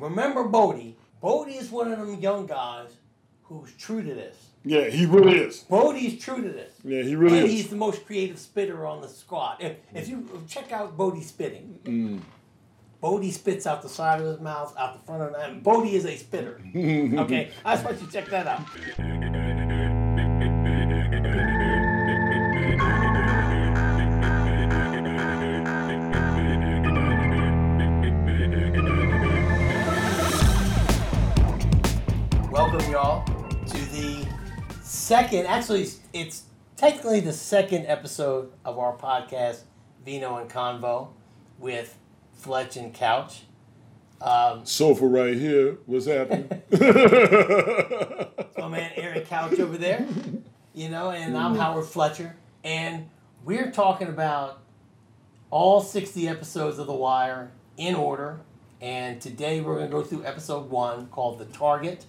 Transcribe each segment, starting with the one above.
remember Bodie. Bodie is one of them young guys who's true to this. Yeah, he really is. Bodie's true to this. Yeah, he really and is. he's the most creative spitter on the squad. If, if you check out Bodie spitting, Mm. Bodie spits out the side of his mouth, out the front of the and Bodie is a spitter. okay, I just want you to check that out. y'all, to the second, actually, it's technically the second episode of our podcast, Vino and Convo, with Fletch and Couch. Um, Sofa right here. What's happening? my man Eric Couch over there, you know, and I'm Howard Fletcher, and we're talking about all 60 episodes of The Wire in order. And today we're going to go through episode one called The Target.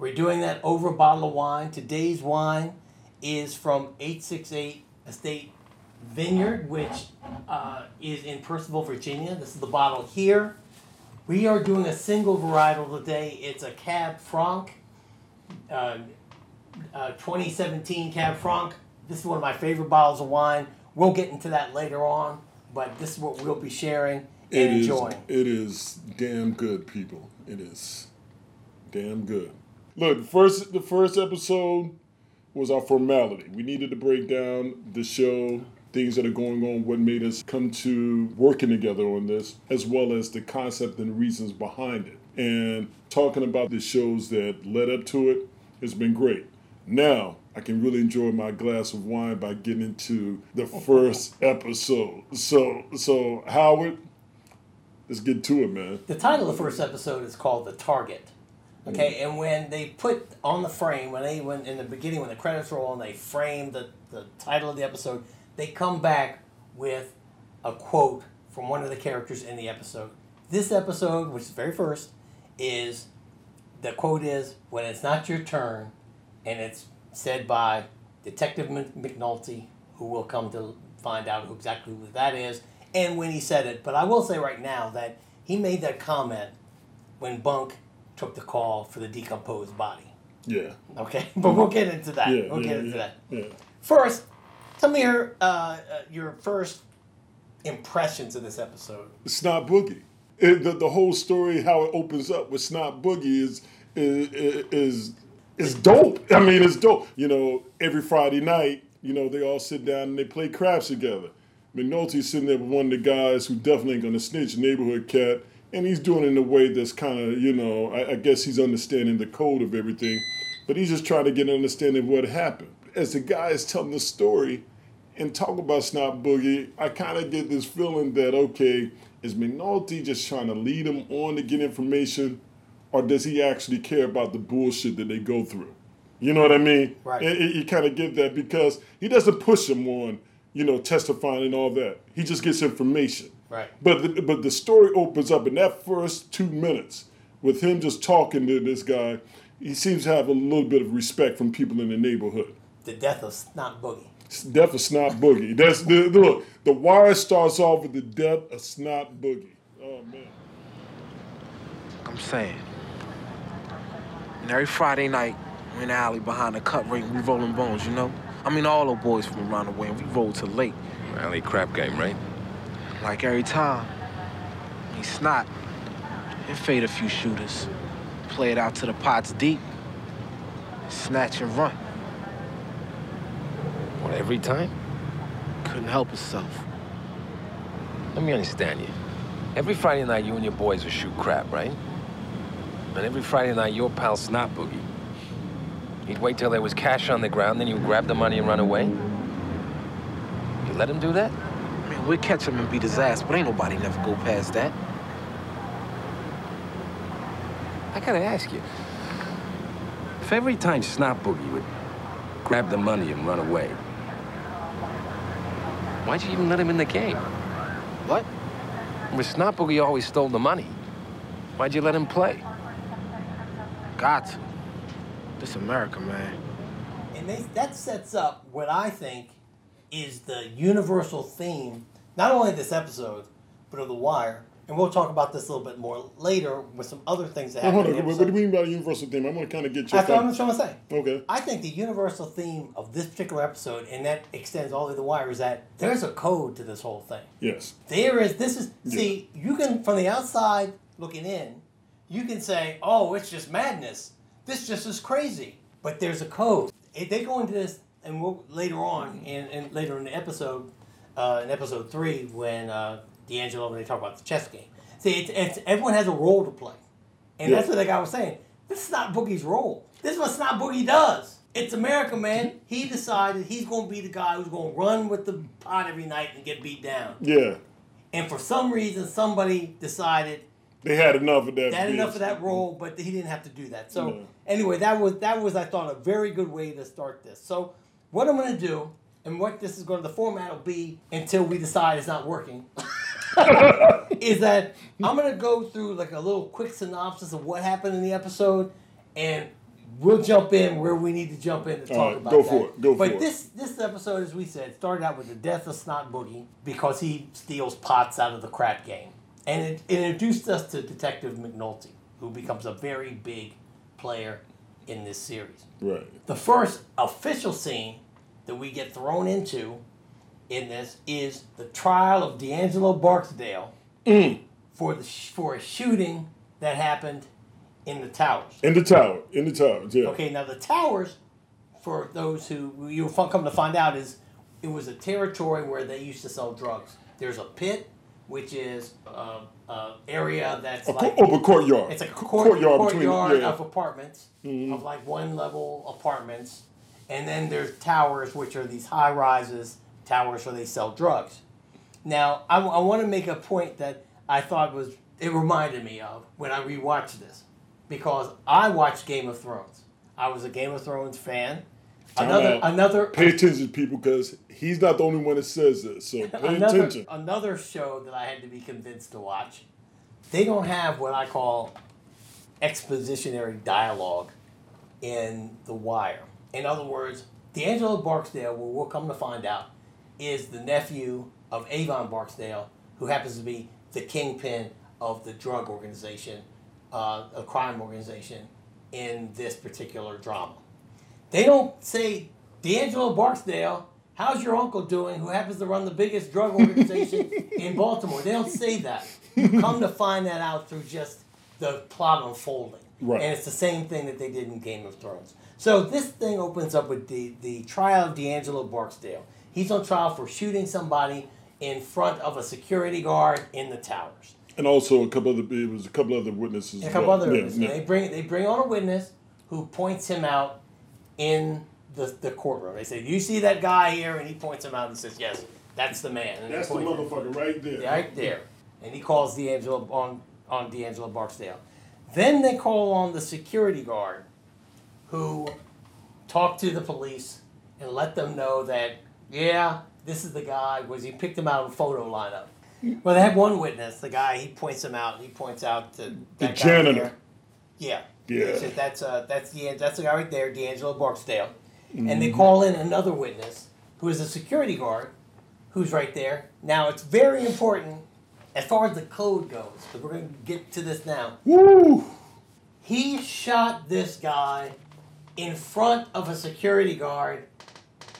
We're doing that over a bottle of wine. Today's wine is from 868 Estate Vineyard, which uh, is in Purcellville, Virginia. This is the bottle here. We are doing a single varietal today. It's a Cab Franc, uh, uh, 2017 Cab Franc. This is one of my favorite bottles of wine. We'll get into that later on, but this is what we'll be sharing It and is. enjoying. It is damn good, people. It is damn good. Look, the first the first episode was our formality. We needed to break down the show, things that are going on, what made us come to working together on this, as well as the concept and reasons behind it. And talking about the shows that led up to it has been great. Now I can really enjoy my glass of wine by getting into the first episode. So so Howard, let's get to it, man. The title of the first episode is called The Target. Okay, mm. and when they put on the frame, when they when in the beginning when the credits roll and they frame the, the title of the episode, they come back with a quote from one of the characters in the episode. This episode, which is the very first, is the quote is when it's not your turn, and it's said by Detective McNulty, who will come to find out who exactly who that is, and when he said it. But I will say right now that he made that comment when Bunk took the call for the decomposed body. Yeah. Okay, but we'll get into that. Yeah. we'll yeah, get into yeah, that. Yeah. First, tell me your uh, uh, your first impressions of this episode. Snot Boogie. It, the, the whole story, how it opens up with Snot Boogie is is is is dope. I mean, it's dope. You know, every Friday night, you know, they all sit down and they play craps together. McNulty's sitting there with one of the guys who definitely ain't gonna snitch, neighborhood cat, and he's doing it in a way that's kind of, you know, I, I guess he's understanding the code of everything, but he's just trying to get an understanding of what happened. As the guy is telling the story, and talk about Snot Boogie, I kind of get this feeling that okay, is McNulty just trying to lead him on to get information, or does he actually care about the bullshit that they go through? You know what I mean? Right. And- and you kind of get that because he doesn't push him on, you know, testifying and all that. He just gets information. Right. But the, but the story opens up in that first two minutes with him just talking to this guy. He seems to have a little bit of respect from people in the neighborhood. The death of Snot Boogie. The death of Snot Boogie. That's the, the look. The wire starts off with the death of Snot Boogie. Oh man. I'm saying. And every Friday night, we're in the alley behind the cut ring, we rolling bones, you know? I mean, all the boys from around the way, and we roll till late. Alley crap game, right? Like every time, he snot and fade a few shooters. Play it out to the pots deep, snatch and run. What, every time? Couldn't help himself. Let me understand you. Every Friday night, you and your boys would shoot crap, right? And every Friday night, your pal Snot Boogie. He'd wait till there was cash on the ground, then you grab the money and run away? You let him do that? I mean, we'd catch him and beat his ass, but ain't nobody never go past that. I gotta ask you. If every time Snot Boogie would grab the money and run away, why'd you even let him in the game? What? With Snot Boogie always stole the money. Why'd you let him play? Got to. This America, man. And they, that sets up what I think is the universal theme, not only this episode, but of The Wire, and we'll talk about this a little bit more later with some other things that happen. hold in the What, do you mean by the universal theme? I want to kind of get your. That's what I'm trying to say. Okay. I think the universal theme of this particular episode, and that extends all the way to the wire, is that there's a code to this whole thing. Yes. There is. This is. See, you can from the outside looking in, you can say, "Oh, it's just madness. This just is crazy." But there's a code. If they go into this, and we'll later on, and, and later in the episode, uh, in episode three, when uh, D'Angelo when they talk about the chess game. See, it's, it's everyone has a role to play, and that's what the guy was saying. This is Snot Boogie's role. This is what Snot Boogie does. It's America, man. He decided he's going to be the guy who's going to run with the pot every night and get beat down. Yeah. And for some reason, somebody decided They had enough of that. they had enough of that role, but he didn't have to do that. So No. anyway, that was that was I thought a very good way to start this. So what I'm going to do, and what this is going to the format will be until we decide it's not working, is that I'm going to go through like a little quick synopsis of what happened in the episode, and we'll jump in where we need to jump in to talk right, about go that. for it, go but for it. this this episode, as we said, started out with the death of Snot Boogie because he steals pots out of the crap game, and it, it introduced us to Detective McNulty, who becomes a very big player in this series. Right. The first official scene that we get thrown into in this is the trial of D'Angelo Barksdale Mm. for the for a shooting that happened in the towers. In the tower. In the towers. Yeah. Okay, now the towers, for those who you'll come to find out, is it was a territory where they used to sell drugs. There's a pit, which is uh, uh, area that's A like oh, a courtyard. it's like a court, courtyard, between. Yeah. Mm-hmm. of apartments, of like one level apartments, and then there's towers, which are these high rises towers where they sell drugs. Now, I, I want to make a point that I thought was it reminded me of when I rewatched this, because I watched Game of Thrones. I was a Game of Thrones fan. Another another Pay attention, people, because he's not the only one that says this. So pay another, attention. another show that I had to be convinced to watch. They don't have what I call expositionary dialogue in The Wire. In other words, D'Angelo Barksdale, where we'll come to find out, is the nephew of Avon Barksdale, who happens to be the kingpin of the drug organization, uh, a crime organization, in this particular drama. They don't say, D'Angelo Barksdale, how's your uncle doing, who happens to run the biggest drug organization in Baltimore? They don't say that. You come to find that out through just the plot unfolding. Right. And it's the same thing that they did in Game of Thrones. So this thing opens up with the, the trial of D'Angelo Barksdale. He's on trial for shooting somebody in front of a security guard in the towers. And also a couple other it was a couple other witnesses. And a couple well. other Yeah, witnesses. yeah. They bring they bring on a witness who points him out in the, the courtroom. They say, "Do you see that guy here?" And he points him out and says, "Yes, that's the man." And That's the motherfucker right there. right there. And he calls D'Angelo on on D'Angelo Barksdale. Then they call on the security guard, who talked to the police and let them know that yeah, this is the guy. Was he picked him out of a photo lineup? Well, they have one witness. The guy he points him out. and He points out to that guy janitor. there. Yeah. Yeah. He says, that's uh, that's the that's the guy right there, D'Angelo Barksdale. And Mm-hmm. they call in another witness who is a security guard, who's right there. Now it's very important as far as the code goes, because we're going to get to this now. Woo! He shot this guy in front of a security guard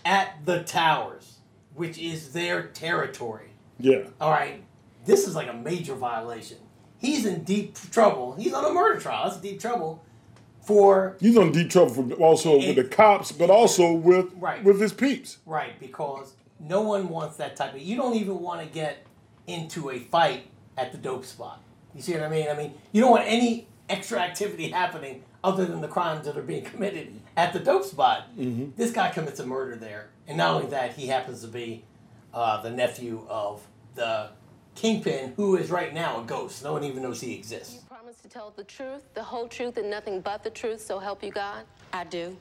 at the towers, which is their territory. Yeah. All right, this is like a major violation. He's in deep trouble. He's on a murder trial. That's deep trouble for He's on deep trouble for also with the cops, but also with Right. with his peeps. right because no one wants that type of. You don't even want to get into a fight at the dope spot. You see what I mean? I mean, you don't want any extra activity happening other than the crimes that are being committed at the dope spot. This guy commits a murder there, and not only that, he happens to be uh, the nephew of the kingpin, who is right now a ghost. No one even knows he exists. You promise to tell the truth, the whole truth, and nothing but the truth, so help you God? I do.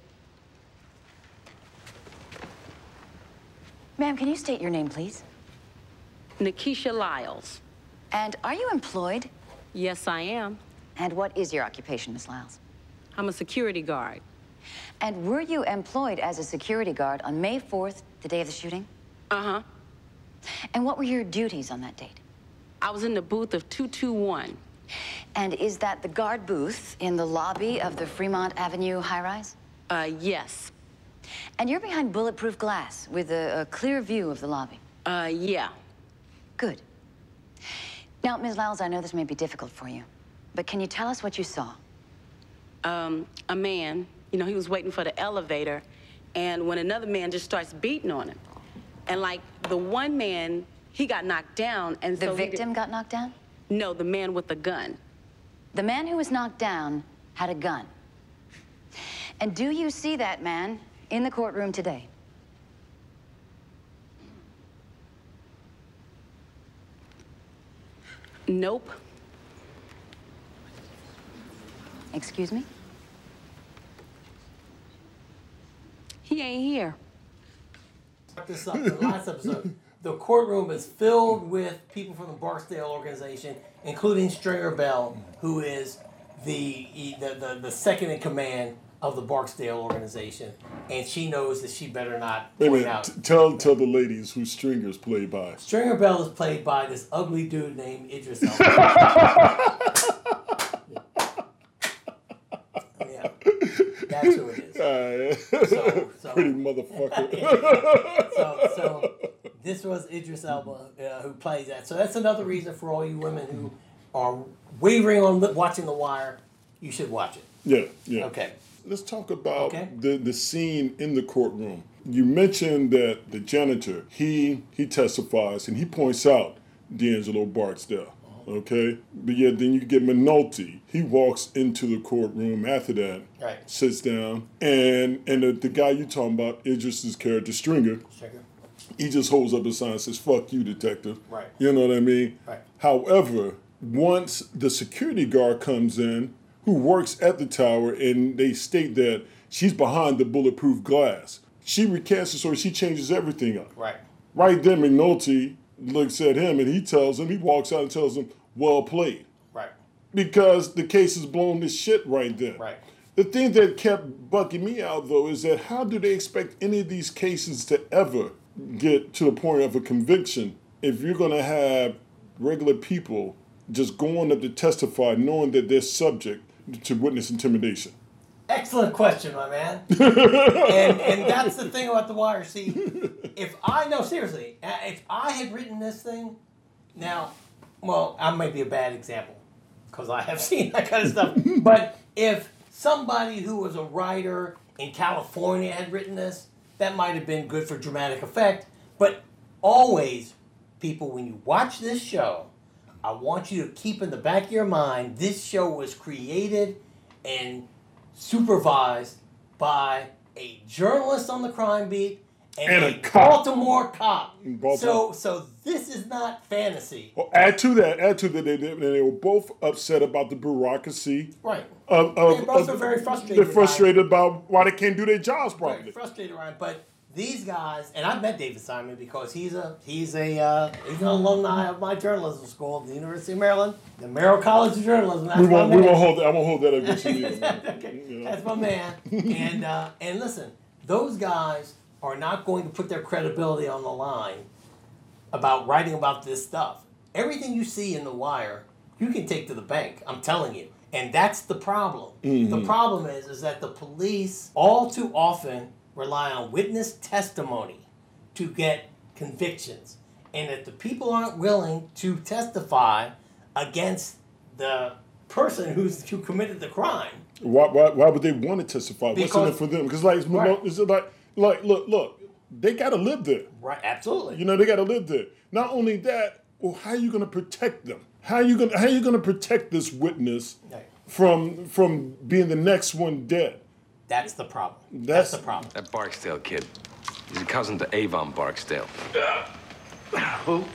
Ma'am, can you state your name, please? Nakeesha Lyles. And are you employed? Yes, I am. And what is your occupation, Miss Lyles? I'm a security guard. And were you employed as a security guard on May 4th, the day of the shooting? Uh huh. And what were your duties on that date? I was in the booth of 221. And is that the guard booth in the lobby of the Fremont Avenue high rise? Uh, yes. And you're behind bulletproof glass with a, a clear view of the lobby? Uh, yeah. Good. Now, Ms. Lyles, I know this may be difficult for you, but can you tell us what you saw? Um, a man, you know, he was waiting for the elevator, and when another man just starts beating on him. And like the one man, he got knocked down, and The so victim got knocked down? No, the man with the gun. The man who was knocked down had a gun. And do you see that man in the courtroom today? Nope. Excuse me? He ain't here. Check this up. The last episode, the courtroom is filled with people from the Barksdale organization, including Stringer Bell, who is the the, the, the second in command of the Barksdale organization, and she knows that she better not Wait a point out. T- tell tell the ladies who Stringer's played by. Stringer Bell is played by this ugly dude named Idris Elba. that's who it is. Uh, So- so- pretty motherfucker. so, so this was Idris Elba uh, who plays that. So that's another reason for all you women who are wavering on watching The Wire. You should watch it. yeah, yeah. Okay. Let's talk about Okay. the, the scene in the courtroom. You mentioned that the janitor, he he testifies and he points out D'Angelo Barksdale. Okay? But yet then you get McNulty. He walks into the courtroom after that, Right. sits down, and and the, the guy you talking about, Idris's character, Stringer, Stringer. he just holds up a sign and says, fuck you, detective. Right. You know what I mean? Right. However, once the security guard comes in, who works at the tower, and they state that she's behind the bulletproof glass, she recants the story, she changes everything up. Right. Right then, McNulty looks at him and he tells him, he walks out and tells him, well played. Right. Because the case is blown to shit right then. Right. The thing that kept bucking me out though is that how do they expect any of these cases to ever get to the point of a conviction if you're going to have regular people just going up to testify knowing that they're subject to witness intimidation? Excellent question, my man. and and that's the thing about the wire. See, if I no seriously, uh, if I had written this thing, now, well, I might be a bad example because I have seen that kind of stuff. but if somebody who was a writer in California had written this, that might have been good for dramatic effect. But always, people, when you watch this show, I want you to keep in the back of your mind this show was created and supervised by a journalist on the crime beat and, And a, a cop. Baltimore cop. Baltimore. So, so this is not fantasy, Well, add to that, add to that, they, they, they were both upset about the bureaucracy. right? Of, of, They're both of- very frustrated They're frustrated about why they can't do their jobs Very properly. frustrated around, but these guys, and I've met David Simon because he's a he's a uh, he's an alumni of my journalism school, the University of Maryland, the Merrill College of Journalism. That's We my won't, we won't hold that. I won't hold that against you okay, that's my man. and uh, and listen, those guys are not going to put their credibility on the line about writing about this stuff. Everything you see in the wire, you can take to the bank. I'm telling you. And that's the problem. The problem is is that the police all too often rely on witness testimony to get convictions. And if the people aren't willing to testify against the person who's who committed the crime, Why, why, why would they want to testify? What's in it for them? Because like, it's Right. it's like, like, look, look, they got to live there. right? Absolutely. You know, they got to live there. Not only that, well, how are you going to protect them? How are you going? How are you going to protect this witness Right. from from being the next one dead? That's the problem. That's, That's- the problem. That Barksdale kid. He's a cousin to Avon Barksdale. Who?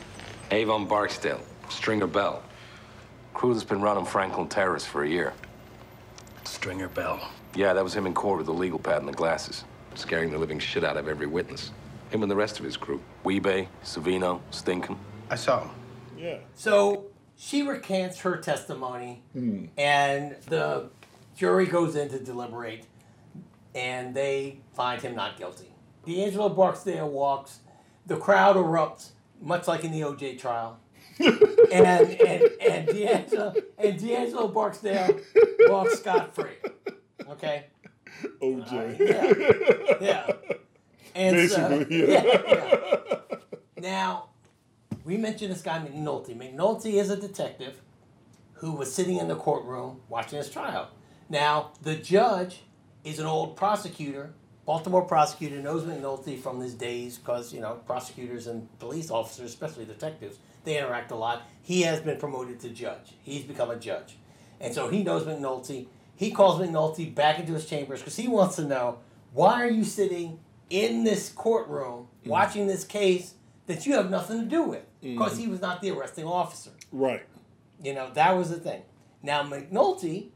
Avon Barksdale, Stringer Bell. Crew that's been running Franklin Terrace for a year. Stringer Bell. Yeah, that was him in court with the legal pad and the glasses, scaring the living shit out of every witness. Him and the rest of his crew. Wee-Bey, Savino, Stinkum. I saw him. Yeah. So she recants her testimony, hmm. and the jury goes in to deliberate, and they find him not guilty. D'Angelo Barksdale walks. The crowd erupts, much like in the OJ trial. and and and D'Angelo and D'Angelo Barksdale walks scot free. Okay. OJ. Uh, yeah. Yeah. And so, Basically, yeah. yeah, yeah. Now, we mentioned this guy McNulty. McNulty is a detective who was sitting in the courtroom watching his trial. Now, the judge is an old prosecutor, Baltimore prosecutor, knows McNulty from his days because, you know, prosecutors and police officers, especially detectives, they interact a lot. He has been promoted to judge. He's become a judge. And so he knows McNulty. He calls McNulty back into his chambers because he wants to know why are you sitting in this courtroom mm. watching this case that you have nothing to do with? Mm. Because he was not the arresting officer. Right. You know, that was the thing. Now McNulty,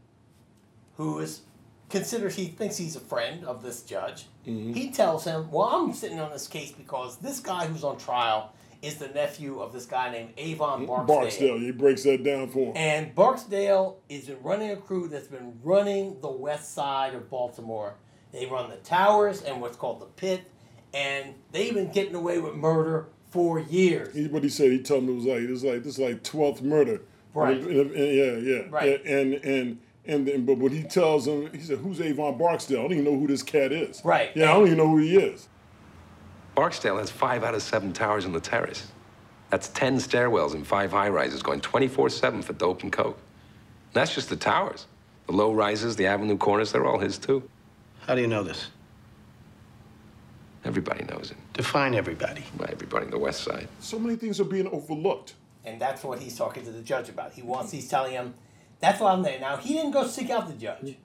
who is considers he thinks he's a friend of this judge, mm-hmm. he tells him, Well, I'm sitting on this case because this guy who's on trial is the nephew of this guy named Avon mm-hmm. Barksdale. Barksdale. He breaks that down for him. And Barksdale is been running a crew that's been running the west side of Baltimore. They run the towers and what's called the pit, and they've been getting away with murder for years. He, what he said, he told me it was like it was like this is like twelfth murder. Right. And- and- and- yeah, yeah. Right. And and and then, but what he tells him, he said, "Who's Avon Barksdale? I don't even know who this cat is." Right. Yeah, I don't even know who he is. Barksdale has five out of seven towers on the terrace. That's 10 stairwells and five high rises going 24 7 for dope and coke. That's just the towers. The low rises, the avenue corners, they're all his too. How do you know this? Everybody knows it. Define everybody. Well, everybody in the west side. So many things are being overlooked. And that's what he's talking to the judge about. He wants, he's telling him, that's why I'm there. Now, he didn't go seek out the judge.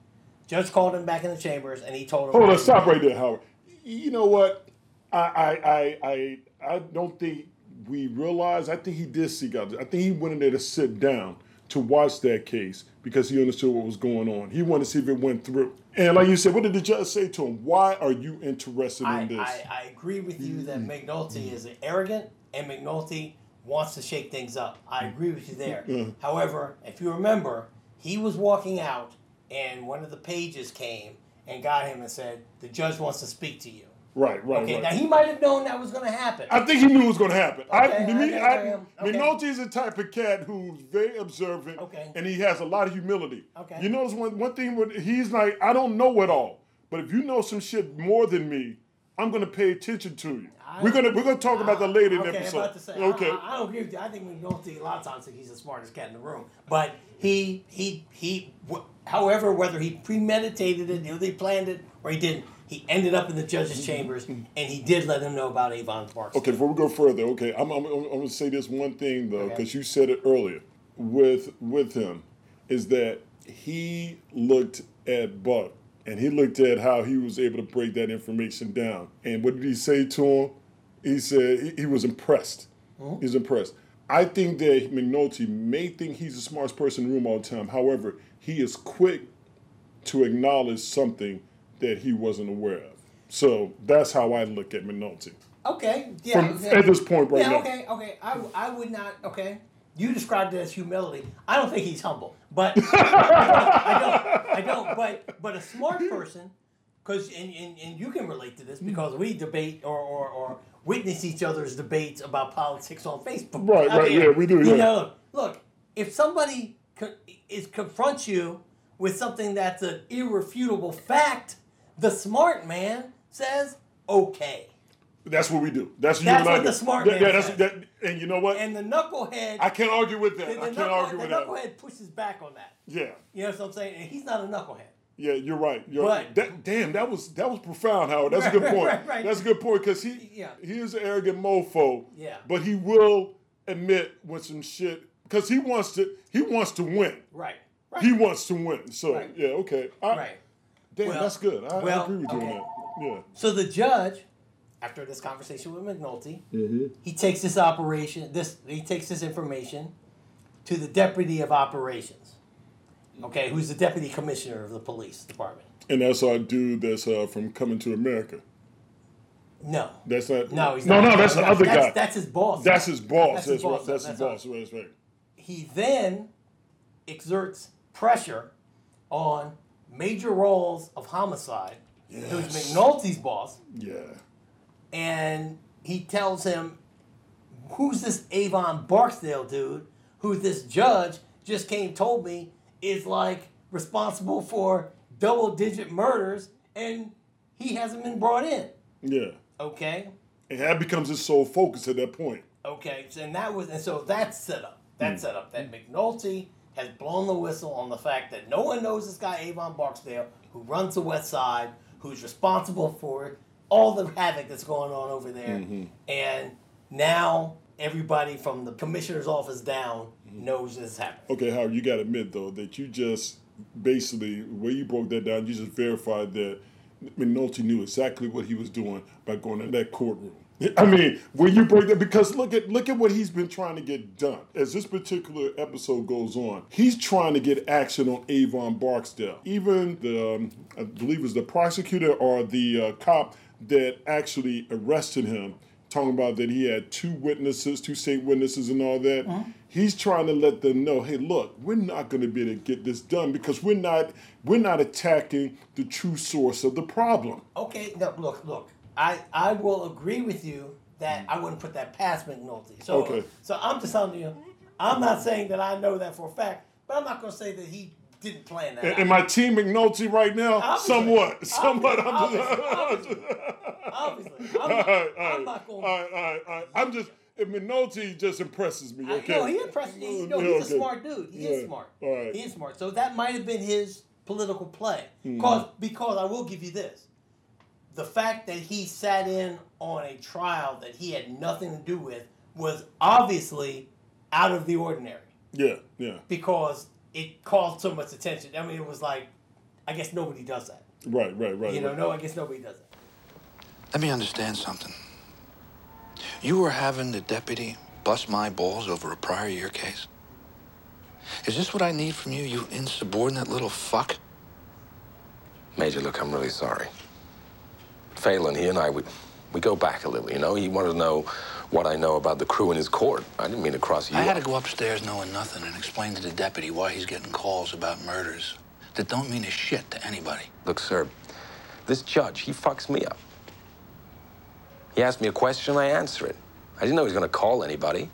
Judge called him back in the chambers and he told him. Hold on, stop right there, Howard. You know what? I I I I, I don't think we realize. I think he did seek out. I think he went in there to sit down to watch that case because he understood what was going on. He wanted to see if it went through. And like you said, what did the judge say to him? Why are you interested I, in this? I, I agree with you mm-hmm. that McNulty is arrogant and McNulty wants to shake things up. I mm. agree with you there. Mm. Mm. However, if you remember, he was walking out and one of the pages came and got him and said, The judge wants to speak to you. right, right, Okay, right. now he might have known that was going to happen. I think he knew it was going to happen. I, Okay, to me, okay, I, okay, okay. Is the type of cat who's very observant, Okay. and he has a lot of humility. Okay. You notice one one thing with he's like, I don't know it all, but if you know some shit more than me, I'm going to pay attention to you. We're gonna we're gonna talk about that later in the okay, episode. About to say, okay. I, I, I don't agree with you. I think McNulty a lot of times think he's the smartest cat in the room. But he he he. However, whether he premeditated it, whether he planned it, or he didn't, he ended up in the judge's mm-hmm. chambers, and he did let him know about Avon Barksdale. Okay, before we go further, okay, I'm, I'm, I'm going to say this one thing though, Okay. because you said it earlier with with him, is that he looked at Buck and he looked at how he was able to break that information down. And what did he say to him? He said he, he was impressed. Oh. He's impressed. I think that McNulty may think he's the smartest person in the room all the time. However, he is quick to acknowledge something that he wasn't aware of. So that's how I look at McNulty. Okay, yeah. From- yeah. at this point right yeah, now. okay, okay. I, I would not. Okay, you described it as humility. I don't think he's humble, but I don't. I don't. But but a smart person, because and, and, and you can relate to this mm. because we debate or, or, or witness each other's debates about politics on Facebook. Right, I right, yeah, we do, You yeah. know, look, if somebody co- is confronts you with something that's an irrefutable fact, the smart man says, "Okay." That's what we do. That's, That's what the smart man yeah, that's that, and you know what? And the knucklehead, I can't argue with that. I can't argue with that. The knucklehead pushes back on that. Yeah, You know what I'm saying? And he's not a knucklehead. Yeah, you're right. You're But- that, damn, that was that was profound, Howard. That's a good point. right, right. That's a good point because he Yeah. he is an arrogant mofo. Yeah. but he will admit when some shit because he wants to he wants to win. Right. Right. He wants to win. So Right. yeah, okay. I, right. Damn, Well- that's good. I, I agree with you okay. on that. Yeah. So the judge, after this conversation with McNulty, Mm-hmm. he takes this operation, this he takes this information to the deputy of operations. Okay, who's the deputy commissioner of the police department? And that's our dude that's uh, from Coming to America. No. That's not. No, he's no, not. no. That's the other that's, guy. That's his boss. That's his boss. That's That's, his boss. right. That's, That's his right. boss. Right, that's right. he then exerts pressure on Major Rawls of Homicide, who's Yes. McNulty's boss, Yeah. and he tells him who's this Avon Barksdale dude who this judge just came told me is like responsible for double digit murders and he hasn't been brought in. Yeah. Okay. And that becomes his sole focus at that point. Okay. So, and that was and so that's set up. That's hmm. set up. That McNulty has blown the whistle on the fact that no one knows this guy Avon Barksdale who runs the West Side, who's responsible for all the havoc that's going on over there. Mm-hmm. And now everybody from the commissioner's office down knows this happened. Okay, Howard, you got to admit though that you just basically the way you broke that down, you just verified that McNulty knew exactly what he was doing by going in that courtroom. I mean, when you break that, because look at look at what he's been trying to get done. As this particular episode goes on, he's trying to get action on Avon Barksdale. Even the, um, I believe it was the prosecutor or the uh, cop that actually arrested him talking about that he had two witnesses, two state witnesses, and all that. Uh-huh. He's trying to let them know, hey, look, we're not going to be able to get this done because we're not we're not attacking the true source of the problem. Okay, no, look, look. I, I will agree with you that I wouldn't put that past McNulty. So Okay. so I'm just telling you, I'm not saying that I know that for a fact, but I'm not going to say that he didn't plan that. Am I Team McNulty right now? Obviously. Somewhat, somewhat. I'm Obviously, just, Obviously, I'm all not, right, I'm right, not going. all right, all right, all right. I'm just if McNulty just impresses me. I- Okay. No, he impressed me. No, Yeah, he's a smart dude. He is smart. all right. He is smart. So that might have been his political play. Mm-hmm. Cause, because I will give you this. The fact that he sat in on a trial that he had nothing to do with was obviously out of the ordinary Yeah, yeah. because it caused so much attention. I mean, it was like, I guess nobody does that. Right, right, right. You know, right. no, I guess nobody does that. Let me understand something. You were having the deputy bust my balls over a prior year case? Is this what I need from you, you insubordinate little fuck? Major, look, I'm really sorry. Phelan, he and I, we, we go back a little, you know? He wanted to know what I know about the crew in his court. I didn't mean to cross you I had to go upstairs knowing nothing and explain to the deputy why he's getting calls about murders that don't mean a shit to anybody. Look, sir, this judge, he fucks me up. He asked me a question, I answer it. I didn't know he was going to call anybody.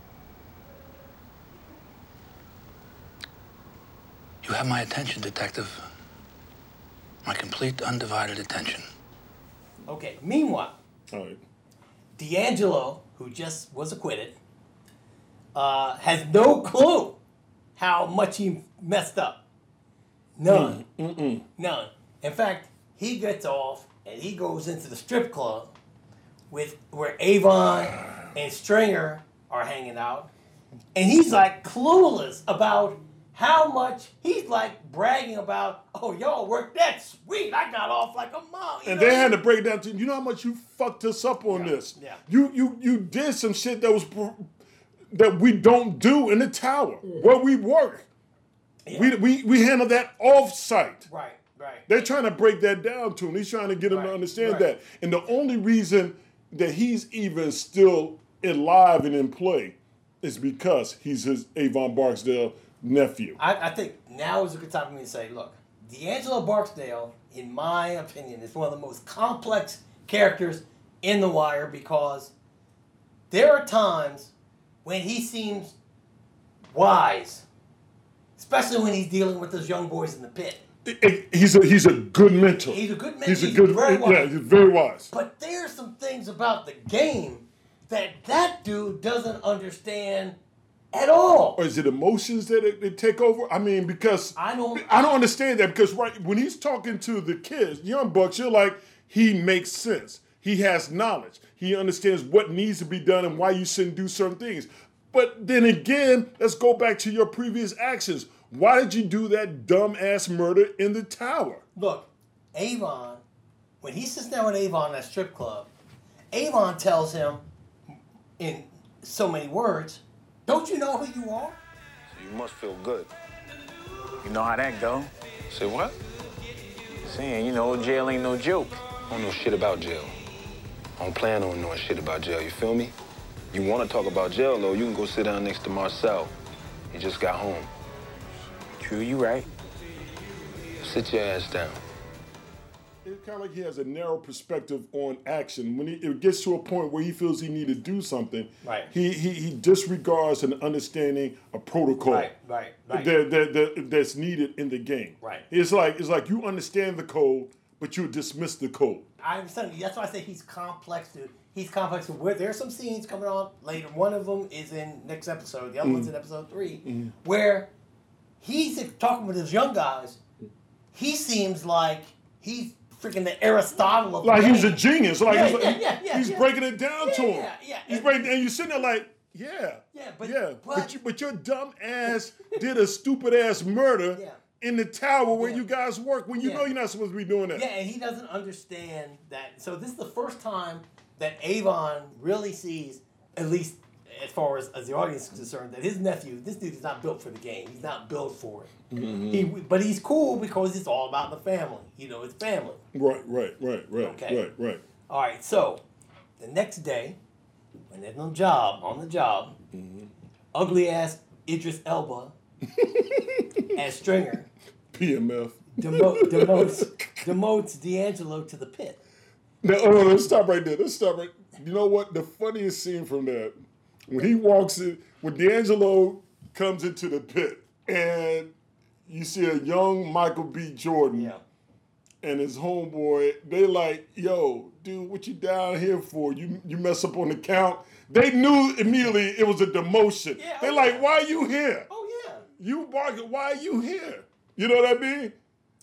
You have my attention, detective. My complete, undivided attention. Okay. Meanwhile, All right. D'Angelo, who just was acquitted, uh, has no clue how much he messed up. None. None. In fact, he gets off and he goes into the strip club with where Avon and Stringer are hanging out, and he's like clueless about how much he's like bragging about. Oh, y'all worked that sweet. I got off like a mom. And know? they had to break it down to you know how much you fucked us up on this. yeah. You you you did some shit that was that we don't do in the tower mm. where we work. We, we we handle that off site. Right. Right. They're trying to break that down to him. He's trying to get him to understand right. that. And the only reason that he's even still alive and in play is because he's his Avon Barksdale nephew. I, I think now is a good time for me to say, look, D'Angelo Barksdale, in my opinion, is one of the most complex characters in The Wire because there are times when he seems wise, especially when he's dealing with those young boys in the pit. He's a he's a good mentor. He's a good mentor. He's a He's good very wise. yeah. He's very wise. But there are some things about the game that that dude doesn't understand at all. Or is it emotions that it, they take over? I mean, because I don't- I don't understand that because right when he's talking to the kids, young bucks, you're like he makes sense. He has knowledge. He understands what needs to be done and why you shouldn't do certain things. But then again, let's go back to your previous actions. Why did you do that dumb ass murder in the tower? Look, Avon, when he sits down with Avon at a strip club, Avon tells him in so many words, Don't you know who you are? You must feel good. You know how that go? Say what? Saying, you know, jail ain't no joke. I don't know shit about jail. I don't plan on knowing shit about jail, you feel me? You want to talk about jail, though, you can go sit down next to Marcel. He just got home. True, you right. Sit your ass down. It, kind of like he has a narrow perspective on action. When he, it gets to a point where he feels he need to do something, Right. He he, he disregards an understanding a protocol. Right, right, right. That, that, that, that's needed in the game. Right. It's like it's like you understand the code, but you dismiss the code. I understand. That's why I say he's complex. To he's complex. To where there's some scenes coming on later. One of them is in next episode. The other one's in mm. episode 3 mm-hmm. where he's talking with his young guys. He seems like he's freaking the Aristotle of Like he's a genius. Like Yeah, he's, yeah, yeah, yeah, he's yeah. breaking it down to him. yeah, yeah. He's breaking, and you're sitting there like, yeah, Yeah, but- yeah, but, but- you, but your dumb ass did a stupid ass murder Yeah. in the tower where Yeah. you guys work when you Yeah. know you're not supposed to be doing that. Yeah, and he doesn't understand that. So this is the first time that Avon really sees, at least as far as, as the audience is concerned, that his nephew, this dude is not built for the game. He's not built for it. Mm-hmm. He, but he's cool because it's all about the family. You know, it's family. Right, right, right, right, Okay. right, right. All right, so the next day, when they're on the job, on the job, mm-hmm. ugly ass Idris Elba as Stringer PMF. demo- demotes, demotes D'Angelo to the pit. Now, oh, no, let's stop right there. Let's stop right. You know what? The funniest scene from that when he walks in, when D'Angelo comes into the pit, and you see a young Michael B. Jordan Yeah. and his homeboy. They like, yo, dude, what you down here for? You you mess up on the count. They knew immediately it was a demotion. Yeah, They're oh, like, why are you here? Oh yeah. You bargain. Why are you here? You know what I mean?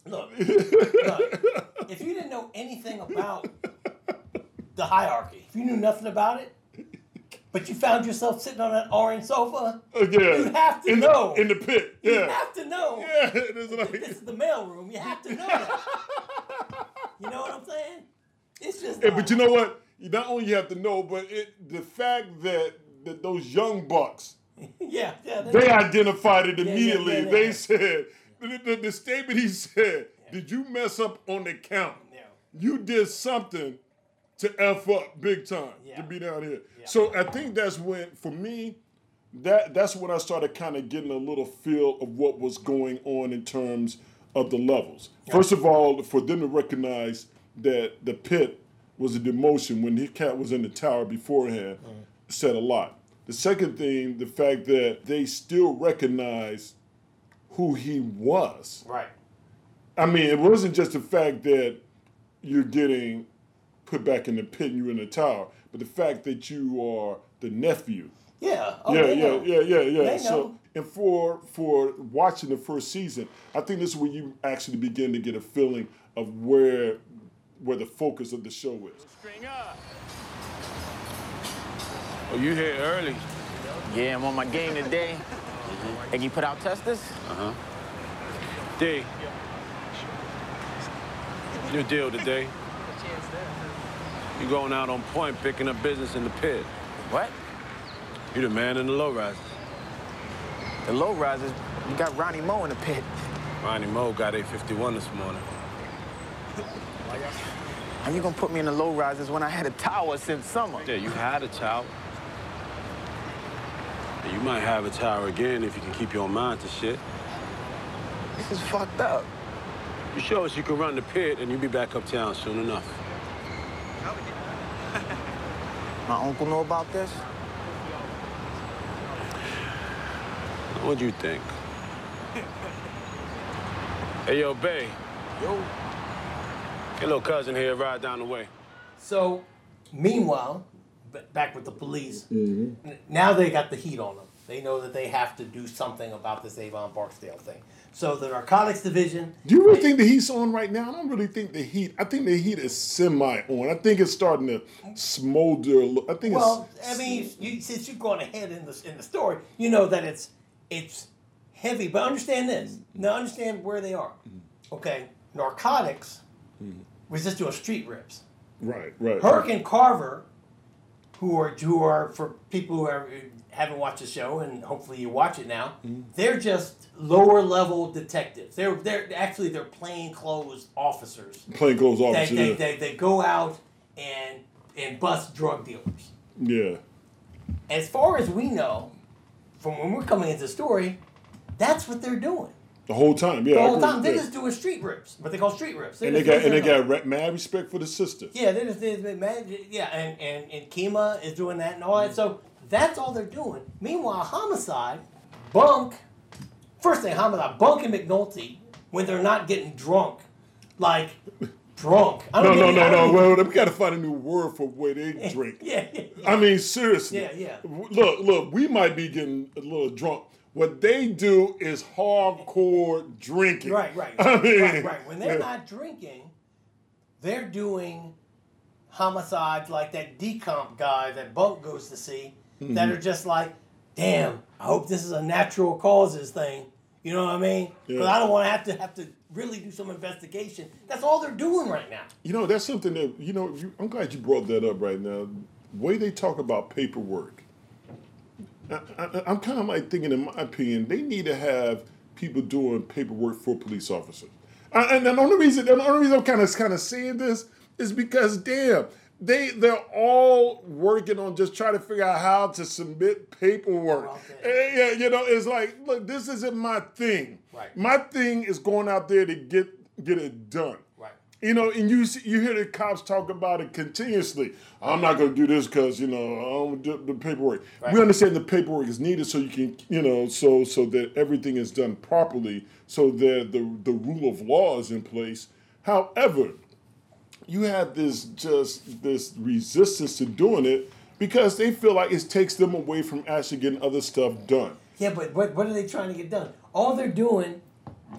Look, look, if you didn't know anything about the hierarchy, if you knew nothing about it, but you found yourself sitting on that orange sofa, Uh, yeah. you have to in know. the in the pit. Yeah. you have to know. Yeah. It's like, This is the mailroom. You have to know that. you know what I'm saying? It's just. Yeah, but you know what? Not only you have to know, but it the fact that, that those young bucks yeah, yeah. they identified it immediately. yeah, yeah. They said the, the, the statement he said, "Did you mess up on the count? Yeah. You did something to f up big time Yeah. to be down here." So I think that's when, for me, that that's when I started kind of getting a little feel of what was going on in terms of the levels. First of all, for them to recognize that the pit was a demotion when his cat was in the tower beforehand mm. said a lot. The second thing, the fact that they still recognize who he was. Right. I mean, it wasn't just the fact that you're getting put back in the pit and you're in the tower, but the fact that you are the nephew. Yeah. Oh, yeah, they yeah, yeah, yeah, yeah. They So, know. and for for watching the first season, I think this is where you actually begin to get a feeling of where where the focus of the show is. Oh, you here early? Yeah, I'm on my game today. And you put out testers? Uh-huh. D. Your deal today. You going out on point, picking up business in the pit. What? You the man in the low rise. The low risers, you got Ronnie Moe in the pit. Ronnie Moe got 851 this morning. How you gonna put me in the low risers when I had a tower since summer? Yeah, you had a tower. And you might have a tower again if you can keep your mind to shit. This is fucked up. You show us you can run the pit and you'll be back uptown soon enough. My uncle know about this? What'd you think? hey, yo, Bay. Yo. Your little cousin here, ride down the way. So, meanwhile, b- back with the police, mm-hmm. n- now they got the heat on them. They know that they have to do something about this Avon Barksdale thing. So the narcotics division, Do you really think the heat's on right now? I don't really think the heat. I think the heat is semi on. I think it's starting to smolder. I think well. I mean, you, since you've gone ahead in the in the story, you know that it's it's heavy. But understand this. Now understand where they are. Okay, narcotics was just doing street rips. Right, right. Herc and Carver, who are who are for people who are, haven't watched the show and hopefully you watch it now, they're just lower level detectives. They're they're actually they're plain clothes officers. Plainclothes They, officer. they, yeah. they, they go out and and bust drug dealers. yeah. As far as we know, from when we're coming into the story, that's what they're doing. The whole time, yeah. the whole time. They're just doing street rips, what they call street rips. and they got and they got re- mad respect for the sister. Yeah, they just they, they, man, yeah, and, and and Kima is doing that and all that. So that's all they're doing. Meanwhile, Homicide, Bunk, first thing Homicide, Bunk and McNulty when they're not getting drunk, like drunk. I No, don't no, get- no, no. Well, we got to find a new word for where they drink. Yeah, yeah, I mean, seriously. Yeah, yeah. Look, look. We might be getting a little drunk. What they do is hardcore drinking. Right, right, I mean, right, right. When they're yeah. not drinking, they're doing homicides like that decomp guy that Bunk goes to see that Mhm. are just like, damn, I hope this is a natural causes thing. You know what I mean? Because Yeah. I don't want to have to have to really do some investigation. That's all they're doing right now. You know, that's something that you know. You, I'm glad you brought that up right now. way they talk about paperwork, I, I, I'm kind of like thinking, in my opinion, they need to have people doing paperwork for police officers. Uh, and the only reason, the only reason I'm kind of kind of saying this is because, damn, they they're all working on just trying to figure out how to submit paperwork. Eh, Yeah, you know, it's like, look, this isn't my thing. Right. My thing is going out there to get get it done. Right. You know, and you see, you hear the cops talk about it continuously. I'm not going to do this because you know I don't do the paperwork. Right. We understand the paperwork is needed so you can you know so so that everything is done properly, so that the the rule of law is in place. However, you have this just this resistance to doing it because they feel like it takes them away from actually getting other stuff done. Yeah, but what, what are they trying to get done? All they're doing,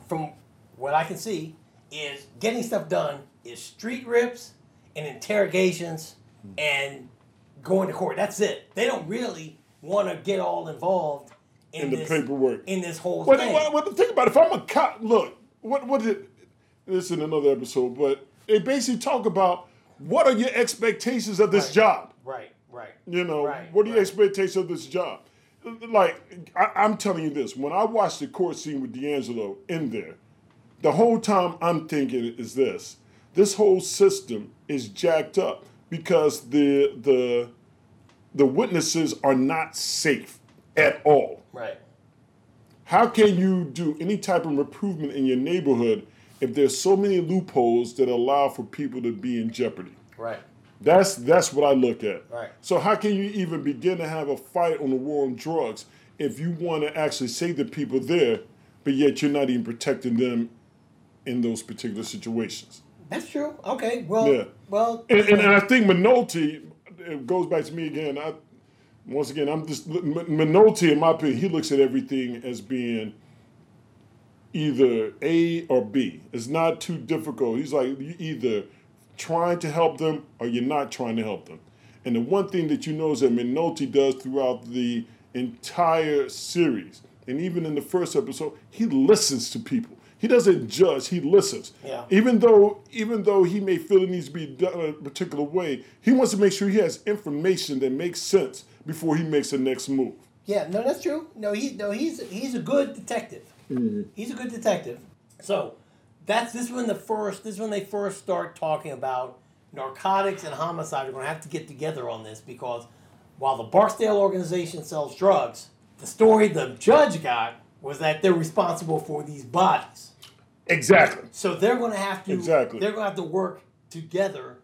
from what I can see, is getting stuff done is street rips and interrogations and going to court. That's it. They don't really want to get all involved in, In the this, paperwork. In this whole Well, thing. well, well, think about it. If I'm a cop, look, what what did this is in another episode, but they basically talk about what are your expectations of this job. right, right. You know, Right, what are your expectations of this job? Like, I, I'm telling you this: when I watched the court scene with D'Angelo in there, the whole time I'm thinking is this: this whole system is jacked up because the the the witnesses are not safe at all. Right. How can you do any type of improvement in your neighborhood if there's so many loopholes that allow for people to be in jeopardy? Right. That's that's what I look at. Right. So how can you even begin to have a fight on the war on drugs if you want to actually save the people there, but yet you're not even protecting them in those particular situations? That's true. Okay. Well. Yeah. Well. And, and, and I think Minotti, it goes back to me again. I, once again, I'm just M- Minotti, in my opinion, he looks at everything as being either A or B. It's not too difficult. He's like you either trying to help them or you're not trying to help them. And the one thing that you know is that Minotti does throughout the entire series, and even in the first episode, he listens to people. He doesn't judge. He listens. Yeah. Even though, even though he may feel it needs to be done a particular way, he wants to make sure he has information that makes sense before he makes the next move. Yeah. No, that's true. No, he no he's he's a good detective. Mm-hmm. He's a good detective. So that's this is when the first this is when they first start talking about narcotics and homicide are going to have to get together on this because while the Barksdale organization sells drugs, the story the judge got was that they're responsible for these bodies. Exactly. So they're going to have to Exactly. they're going to have to work together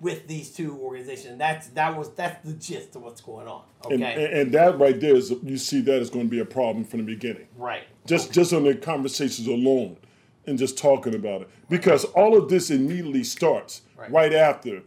with these two organizations. That's that was that's the gist of what's going on. Okay. And, and, and that right there is you see that is going to be a problem from the beginning. right. Just just on the conversations alone and just talking about it. Because all of this immediately starts Right. right, after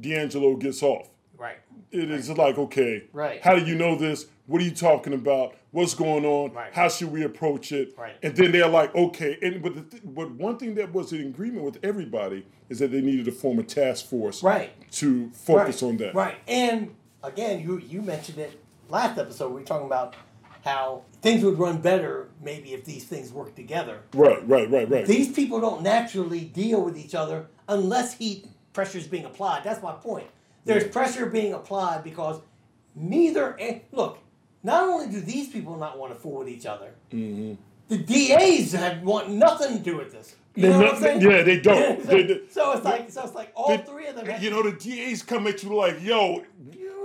D'Angelo gets off. Right. It is like, okay, Right. how do you know this? What are you talking about? What's going on? Right. How should we approach it? Right. And then they're like, okay. And but, the th- but one thing that was in agreement with everybody is that they needed to form a task force Right. to focus right. on that. Right. And again, you you mentioned it last episode. We were talking about how things would run better maybe if these things work together. Right, right, right, right. These people don't naturally deal with each other unless heat pressure is being applied. That's my point. There's pressure being applied because neither eh, look. Not only do these people not want to fool with each other, Mm-hmm. the DAs have want nothing to do with this. You know not- yeah, they don't. so, They- they- so it's like so it's like all three of them. have- You know, the DAs come at you like, yo,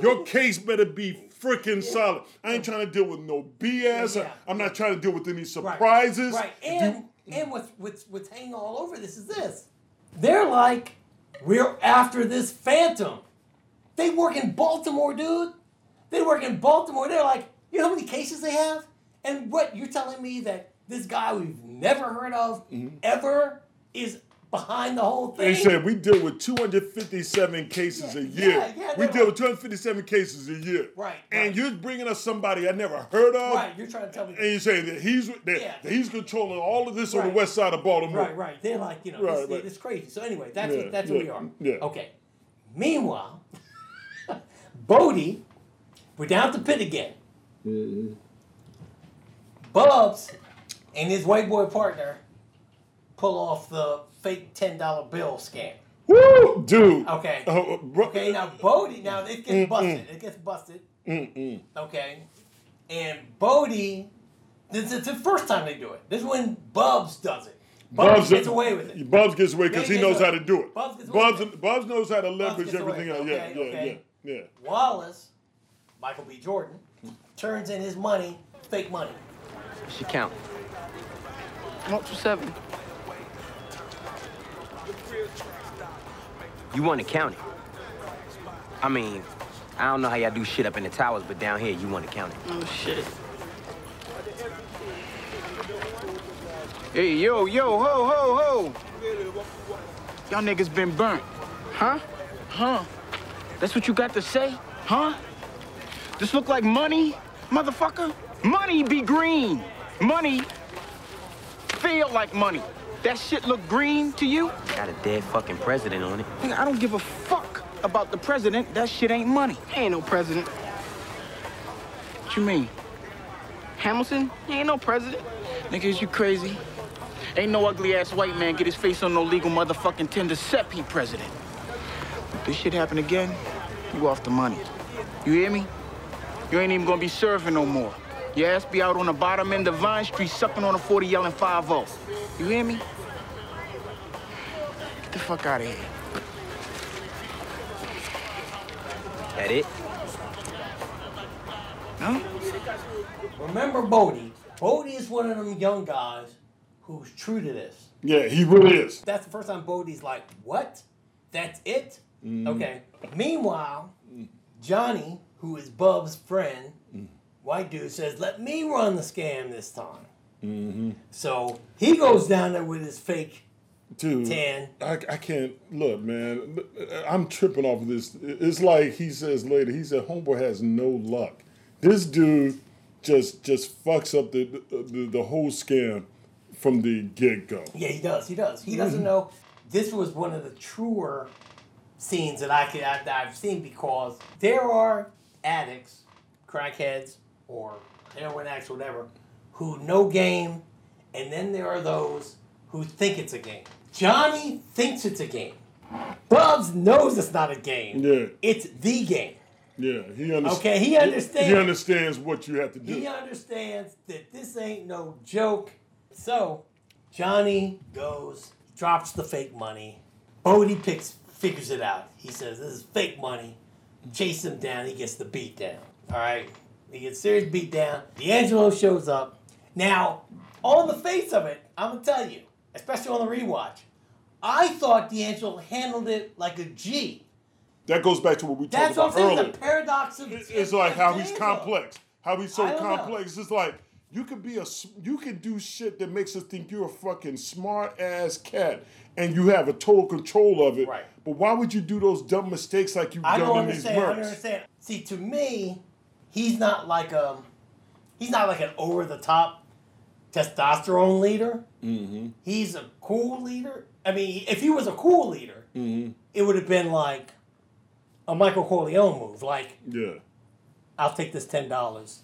your case better be freaking solid. I ain't trying to deal with no BS. Yeah. I'm not trying to deal with any surprises. Right. And and what's what's what's hanging all over this is this. They're like, we're after this phantom. They work in Baltimore, dude. They work in Baltimore. They're like, you know how many cases they have? And what you're telling me that this guy we've never heard of mm-hmm. ever is behind the whole thing. They said we deal with 257 cases a year. yeah, yeah, we they're deal with 257 cases a year. Right, And you're bringing us somebody I never heard of. Right, you're trying to tell me. And you say that he's that, Yeah. that he's controlling all of this on the west side of Baltimore. Right, right. They're like, you know, Right, this, right. it's crazy. So anyway, that's Yeah, what, that's where we are. yeah. Okay. Meanwhile, Bodie, we're down at the pit again. Mm-hmm. Bubs and his white boy partner pull off the fake ten dollar bill scam. Woo, dude. Okay. Uh, bro- Okay. Now Bodie, now it gets Mm-mm. busted. It gets busted. Mm-mm. Okay. And Bodie, this is the first time they do it. This is when Bubs does it. Bubs, gets away with it. Bubs gets away because he knows away. how to do it. Bubs gets away Bubs, with Bubs knows how to leverage everything with else. it. Yeah, Okay, yeah, yeah, yeah. Wallace, Michael B. Jordan, turns in his money, fake money. She count. One two seven. You want to count it? I mean, I don't know how y'all do shit up in the towers, but down here you want to count it. Oh shit. Hey, yo, yo, ho, ho, ho. Y'all niggas been burnt. Huh? Huh? That's what you got to say? Huh? This look like money, motherfucker? Money be green. Money feel like money. That shit look green to you? Got a dead fucking president on it. Nigga, I don't give a fuck about the president. That shit ain't money. Ain't no president. What you mean? Hamilton? He ain't no president. Nigga, is you crazy? Ain't no ugly ass white man get his face on no legal motherfucking tender sep he president. If this shit happen again, you off the money. You hear me? You ain't even gonna be serving no more. Your ass be out on the bottom end of Vine Street sucking on a 40 yelling 5-0. You hear me? Get the fuck out of here. That it? Huh? Remember Bodie. Bodie is one of them young guys who's true to this. Yeah, he really is. That's the first time Bodie's like, what? That's it? Mhm. Okay. Meanwhile, Johnny, who is Bub's friend, white dude, says, let me run the scam this time. Mm-hmm. So he goes down there with his fake Dude, 10. I, I can't look, man. I'm tripping off of this. It's like he says later. He said, "Homeboy has no luck." This dude just just fucks up the the, the whole scam from the get go. Yeah, he does. He does. He doesn't know. This was one of the truer scenes that I could I, I've seen because there are addicts, crackheads, or heroin addicts, whatever, who know game, and then there are those who think it's a game. Johnny thinks it's a game. Bubs knows it's not a game. Yeah, It's the game. yeah. He understands. Okay, he understands. He understands what you have to do. He understands that this ain't no joke. So Johnny goes, drops the fake money. Bodie picks, figures it out. He says, "This is fake money." Chase him down. He gets the beat down. All right, he gets serious beat down. D'Angelo shows up. Now, on the face of it, I'm gonna tell you, especially on the rewatch, I thought D'Angelo handled it like a G. That goes back to what we talked That's what I'm about saying. earlier. The paradox of It's like how he's complex. How he's so don't know. complex. It's like you could be a you could do shit that makes us think you're a fucking smart ass cat, and you have a total control of it. Right. But why would you do those dumb mistakes like you've I done don't in these understand. I don't understand. See, to me, he's not like um, he's not like an over the top testosterone leader. Mm-hmm. He's a cool leader. I mean, if he was a cool leader, Mm-hmm. it would have been like a Michael Corleone move. Like, Yeah. I'll take this ten dollars.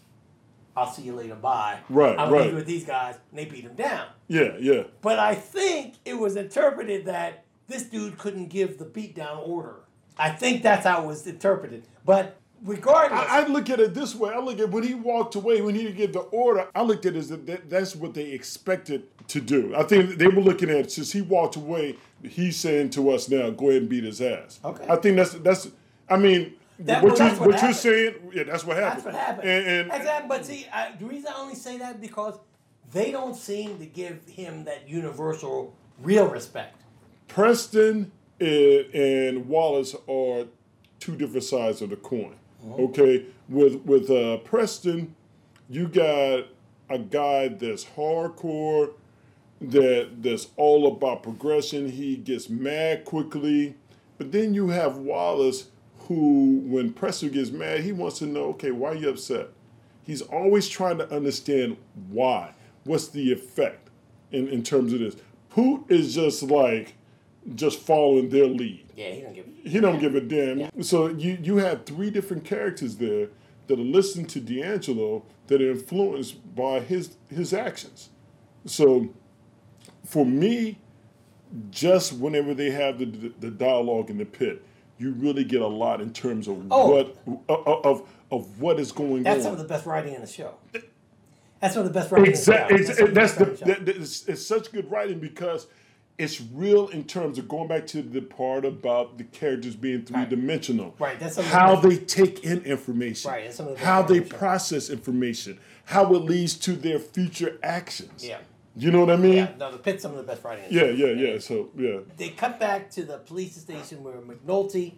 I'll see you later. Bye. Right, I'm right. with these guys, and they beat him down. Yeah. Yeah. But I think it was interpreted that this dude couldn't give the beatdown order. I think that's how it was interpreted. But regardless, I, I look at it this way. I look at when he walked away, when he didn't get the order. I looked at it as that, that that's what they expected to do. I think they were looking at since he walked away, he's saying to us now, go ahead and beat his ass. Okay. I think that's that's. I mean, That- what well, you, what, what you're saying, yeah, that's what happened. That's what happened. And, and happened. But see, I, the reason I only say that because they don't seem to give him that universal real respect. Preston and, and Wallace are two different sides of the coin. Okay, with with uh, Preston, you got a guy that's hardcore, that that's all about progression. He gets mad quickly, but then you have Wallace, who when Preston gets mad, he wants to know, okay, why are you upset? He's always trying to understand why. What's the effect in, in terms of this? Poot is just like just following their lead. Yeah, he don't give. He don't give a damn. So you you have three different characters there that are listening to D'Angelo that are influenced by his his actions. So for me, just whenever they have the, the, the dialogue in the pit, you really get a lot in terms of Oh. what of, of of what is going That's on. some of the best writing in the show. That's some of the best writing. Exactly. In the show. That's, of the, in that, that- it's, it's such good writing because it's real in terms of going back to the part about the characters being three dimensional. Right, that's the how they take in information. Right, that's some the how they writing in the show. process information. How it leads to their future actions. Yeah. You know what I mean? Yeah, no, the pit's some of the best writing. in the Yeah, yeah, yeah. So yeah. They cut back to the police station where McNulty,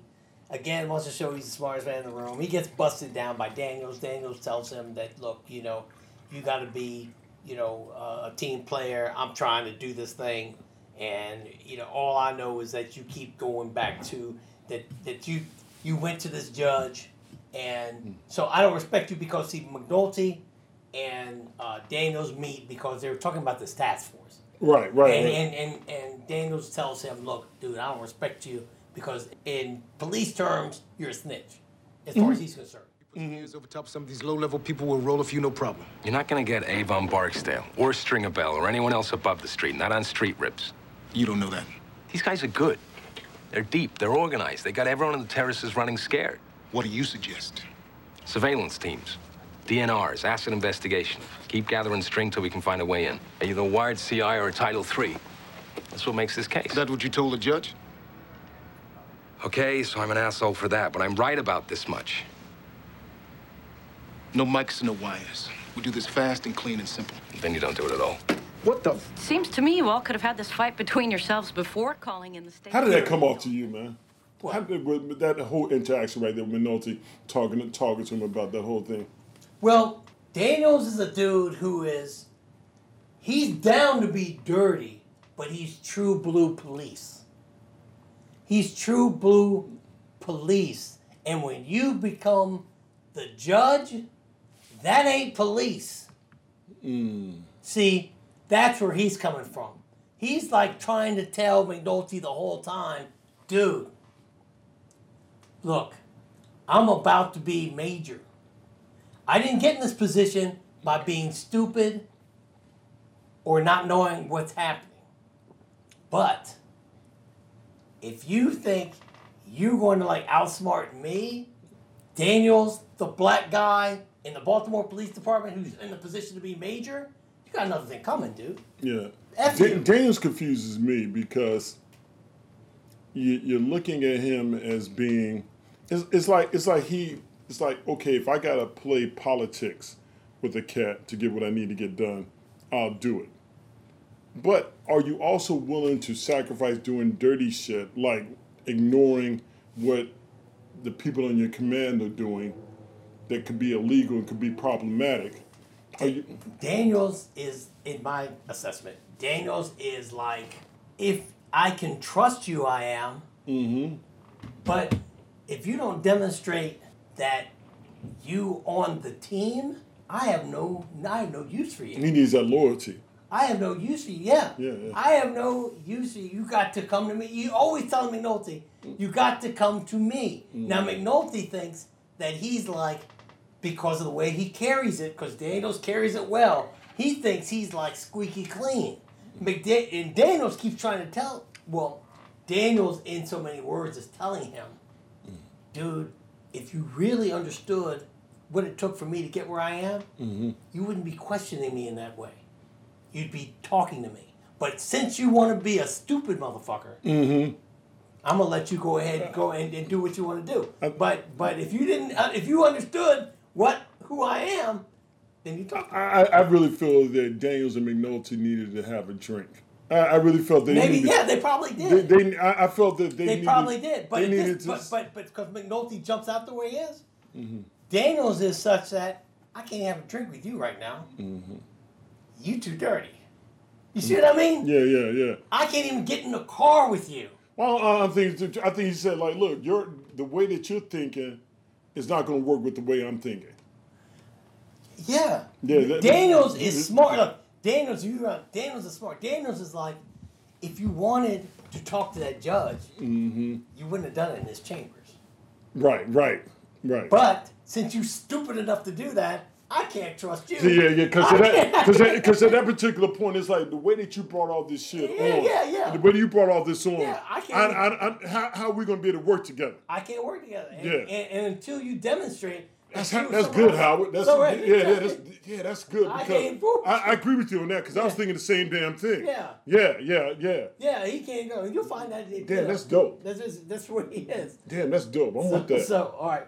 again, wants to show he's the smartest man in the room. He gets busted down by Daniels. Daniels tells him that, look, you know, you got to be, you know, uh, a team player. I'm trying to do this thing, and you know, all I know is that you keep going back to that that you you went to this judge, and so I don't respect you because see McNulty and uh, Daniels meet because they were talking about this task force. Right, right. And, right. and, and, and Daniels tells him, look, dude, I don't respect you because in police terms, you're a snitch, as far as he's concerned. Years over top of some of these low-level people will roll a few, no problem. You're not gonna get Avon Barksdale or Stringer Bell or anyone else above the street, not on street rips. You don't know that. These guys are good. They're deep, they're organized. They got everyone on the terraces running scared. What do you suggest? Surveillance teams, DNRs, asset investigation. Keep gathering string till we can find a way in. Either a wired CI or a Title III. That's what makes this case. Is that what you told the judge? Okay, so I'm an asshole for that, but I'm right about this much. No mics and no wires. We do this fast and clean and simple. Then you don't do it at all. What the? Seems to me you all could have had this fight between yourselves before calling in the state. How did that come off to you, man? How did that whole interaction right there with Minotti talking talking to him about that whole thing? Well, Daniels is a dude who is, he's down to be dirty, but he's true blue police. He's true blue police. And when you become the judge, that ain't police. Hmm. See, that's where he's coming from. He's like trying to tell McNulty the whole time, dude, look, I'm about to be major. I didn't get in this position by being stupid or not knowing what's happening. But if you think you're going to like outsmart me, Daniels, the black guy in the Baltimore Police Department who's in the position to be major, you got another thing coming, dude. Yeah. F you. Daniels confuses me because you, you're looking at him as being. It's, it's like it's like he. It's like okay, if I gotta play politics with a cat to get what I need to get done, I'll do it. But are you also willing to sacrifice doing dirty shit like ignoring what the people on your command are doing that could be illegal and could be problematic? You, Daniels is, in my assessment, Daniels is like, if I can trust you, I am. Mm-hmm. But if you don't demonstrate that you on the team, I have no, I have no use for you. he needs that loyalty. I have no use for you. Yeah. Yeah, yeah. I have no use for you. You got to come to me. You always tell McNulty, you got to come to me. Now McNulty thinks that he's like, because of the way he carries it, because Daniels carries it well, he thinks he's like squeaky clean. McDa- and Daniels keeps trying to tell, well, Daniels in so many words is telling him, dude, if you really understood what it took for me to get where I am, Mm-hmm. you wouldn't be questioning me in that way. You'd be talking to me. But since you want to be a stupid motherfucker, Mm-hmm. I'm gonna let you go ahead and go and, and do what you want to do. Uh, But but if you didn't, uh, if you understood what who I am, then you talk. I, I really feel that Daniels and McNulty needed to have a drink. I, I really felt they Maybe needed, yeah, they probably did. they, I, I felt that they, They, needed, probably did. But they needed just, to. but but because McNulty jumps out the way he is, Mhm, Daniels is such that I can't have a drink with you right now. mhm. You too dirty. You see what I mean? Yeah, yeah, yeah. I can't even get in the car with you. Well, I I think I think he said like, look, you're the way that you're thinking is not going to work with the way I'm thinking. Yeah. Yeah, that- Daniels that- is smart. Look, Daniels, you Daniels is smart. Daniels is like, if you wanted to talk to that judge, hmm you wouldn't have done it in his chambers. Right, right, right. But since you're stupid enough to do that, I can't trust you. Yeah, yeah, because I that, can't- because because at that particular point, it's like the way that you brought all this shit Yeah, on. yeah, yeah. The way that you brought all this on. Yeah, I can't- I, I, I, how, how are we going to be able to work together? I can't work together. And, Yeah. and, and until you demonstrate. That's that you that's good, Howard. That's so- yeah, yeah, that's, yeah, that's good I because I, I agree with you on that because I was thinking the same damn thing. Yeah. yeah, yeah, yeah. Yeah, he can't go. You'll find that. Damn, know, that's dope. That's just, that's where he is. Damn, that's dope. I'm so, with that. So, all right.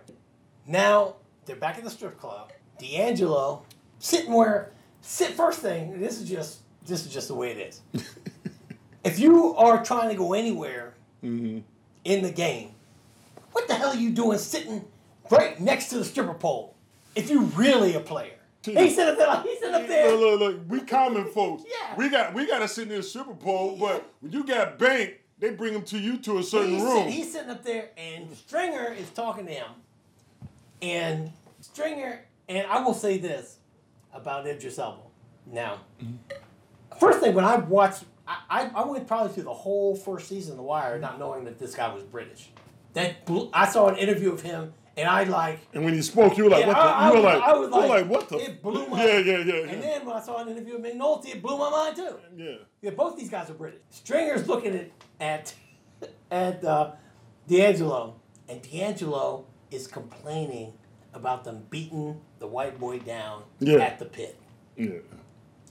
Now they're back in the strip club. D'Angelo sitting where sit first thing. This is just this is just the way it is. if you are trying to go anywhere hmm in the game, what the hell are you doing sitting right next to the stripper pole? If you really a player, he said up there. He said up there. Look, look, look, we common folks. Yeah. We got we got to sit in the pole, Bowl, but when you got bank, they bring them to you to a certain he's, room. sit- he's sitting up there, and Stringer is talking to him. And Stringer, and I will say this about Idris Elba. Now, first thing when I watched, I, I, I went probably through the whole first season of The Wire not knowing that this guy was British. That blew, I saw an interview of him, and I like. and when you spoke, you were like, Yeah, what the? I- I you were was- like, I was like, like, what the? it blew my- mind. Yeah, yeah, yeah, And then when I saw an interview with McNulty, it blew my mind too. Yeah. Yeah, both these guys are British. Stringer's looking at at at uh, D'Angelo, and D'Angelo is complaining about them beating the white boy down Yeah. at the pit. Yeah.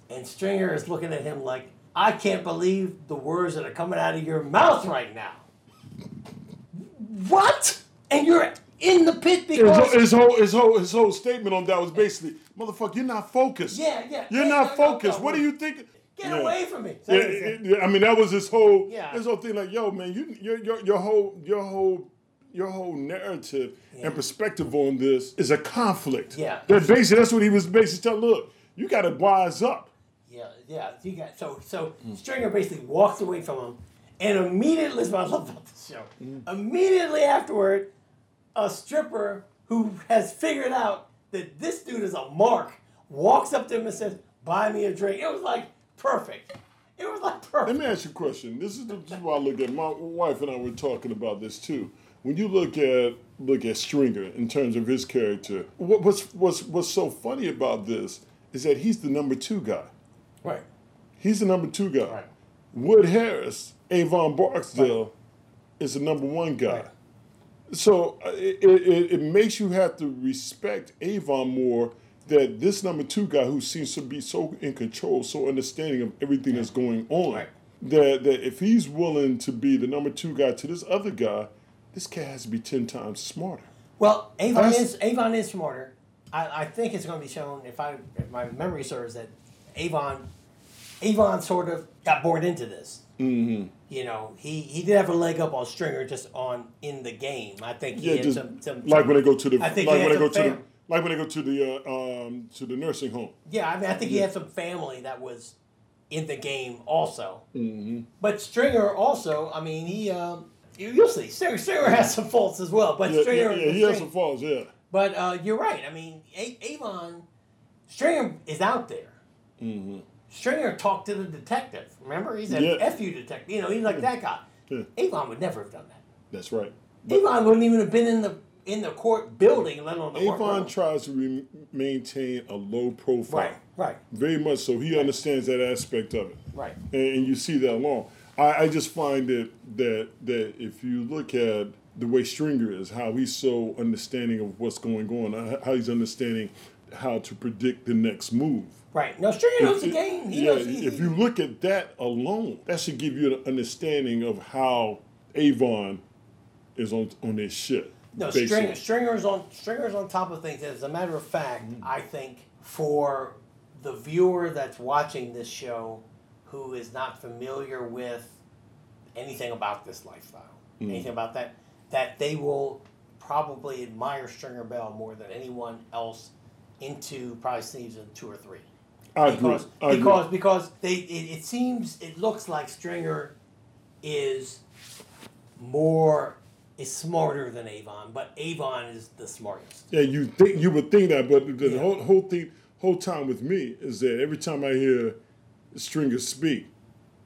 And Stringer is looking at him like, I can't believe the words that are coming out of your mouth right now. What? And you're in the pit His, because whole- his whole his whole his whole statement on that was basically, motherfucker, you're not focused. Yeah, yeah. You're Hey, not no, no, focused. no, what do you think? Get Yeah. away from me. Yeah, yeah, yeah, I mean that was his whole Yeah. his whole thing. Like, yo, man, you your your, your whole your whole your whole narrative and perspective on this is a conflict. Yeah. That basically that's what he was basically telling. Look, you got to wise up. Yeah, yeah. You got so so Stringer basically walks away from him, and immediately this is what I love about the show. Mm. Immediately afterward, a stripper who has figured out that this dude is a mark walks up to him and says, "Buy me a drink." It was like perfect. It was like perfect. Let me ask you a question. This is, the, this is why I look at my wife and I were talking about this too. When you look at look at Stringer in terms of his character, what, what's what's what's so funny about this is that he's the number two guy. Right. He's the number two guy. Wood Harris, Avon Barksdale, is the number one guy. So uh, it, it, it makes you have to respect Avon more that this number two guy who seems to be so in control, so understanding of everything that's going on, that, that if he's willing to be the number two guy to this other guy, this cat has to be 10 times smarter. Well, Avon That's- is Avon is smarter. I, I think it's going to be shown if I if my memory serves that Avon Avon sort of got bored into this. Mm-hmm. You know, he, he did have a leg up on Stringer just on in the game. I think he Yeah, had just some, some like when they go to the I like when they go some to the like when they go to the uh, um to the nursing home. yeah. I mean, I think he had some family that was in the game also. Mm-hmm. But Stringer also, I mean, he um, you'll see. Stringer, Stringer has some faults as well. But yeah, Stringer, yeah, yeah, he has some faults. Yeah. But uh, you're right. I mean, A- Avon Stringer is out there. Mm-hmm. Stringer talked to the detective. Remember, he's an Yeah. F you detective. You know, he's like that guy. Yeah. Avon would never have done that. That's right. Avon wouldn't even have been in the in the court building, let alone the Avon tries to re- maintain a low profile. Right, right. Very much so. He understands that aspect of it. Right. And, and you see that along. I, I just find it that that if you look at the way Stringer is, how he's so understanding of what's going on, uh, how he's understanding how to predict the next move. Right. No, Stringer knows the game. He yeah, knows. He, if you look at that alone, that should give you an understanding of how Avon is on on this shit. No. Stringer, Stringer's on Stringer's on top of things. As a matter of fact, Mm-hmm. I think for the viewer that's watching this show, who is not familiar with anything about this lifestyle, Mm. anything about that, that they will probably admire Stringer Bell more than anyone else into probably season two or three. I agree. because agree. because because they it, it seems it looks like Stringer is more is smarter than Avon, but Avon is the smartest. Yeah, you think you would think that, but the Yeah. whole whole thing, whole time with me is that every time I hear Stringer speak,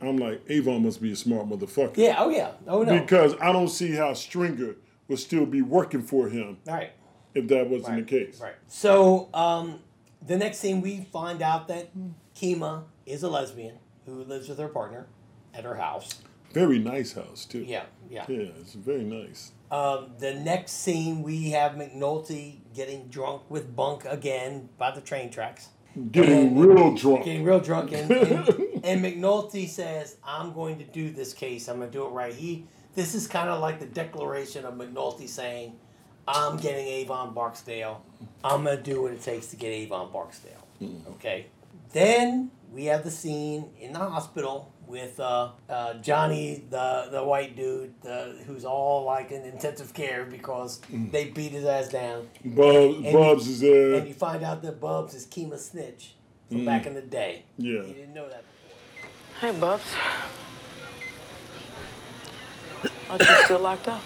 I'm like, Avon must be a smart motherfucker. Yeah. Oh yeah. Oh no. Because I don't see how Stringer would still be working for him Right. if that wasn't the case. Right. So um, the next scene, we find out that Kima is a lesbian who lives with her partner at her house. Very nice house too. Yeah, yeah. Yeah, it's very nice. Um, the next scene, we have McNulty getting drunk with Bunk again by the train tracks. Getting real drunk. Getting real drunk, and, and, and McNulty says, "I'm going to do this case. I'm going to do it right." He, this is kind of like the declaration of McNulty saying, "I'm getting Avon Barksdale. I'm going to do what it takes to get Avon Barksdale." Mm. Okay. Then we have the scene in the hospital with uh, uh, Johnny, the the white dude, the, who's all like in intensive care because they beat his ass down. Bubs- And- and Bubs you- is there. and you find out that Bubs is Kima Snitch from Mm. back in the day. Yeah. You didn't know that. Hey, Bubs. Aren't you still locked up?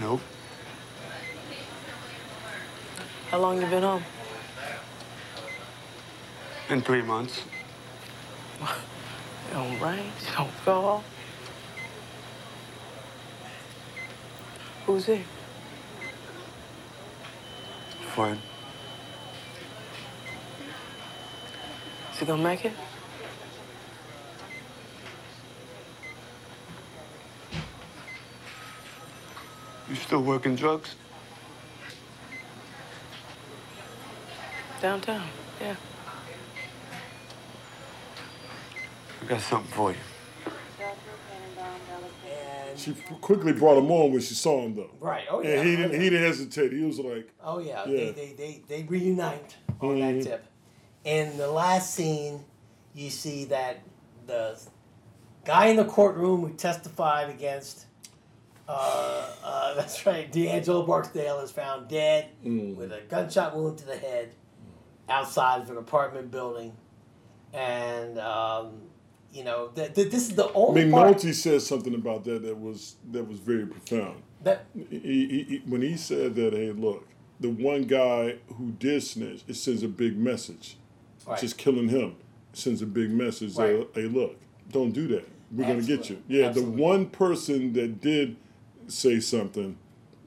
Nope. How long you been home? In three months. Don't you don't fall. Who's he? Fred. Is he gonna make it? You still working drugs? Downtown, yeah. I got something for you. She quickly brought him on when she saw him though. Right. Oh, yeah. And he didn't. He didn't hesitate. He was like, Oh yeah, Yeah. They, they, they, they reunite on that Mhm. tip. In the last scene, you see that the guy in the courtroom who testified against, uh, uh, that's right, D'Angelo Barksdale is found dead Mm. with a gunshot wound to the head outside of an apartment building, and um, you know th- th- this is the only I part McNulty said something about that that was that was very profound. that He, he, he- when he said that, hey, look, the one guy who did snitch, it sends a big message. Right. Just killing him sends a big message. that, Right. hey, look, don't do that. We're gonna get you. Yeah, Absolutely. the one person that did say something,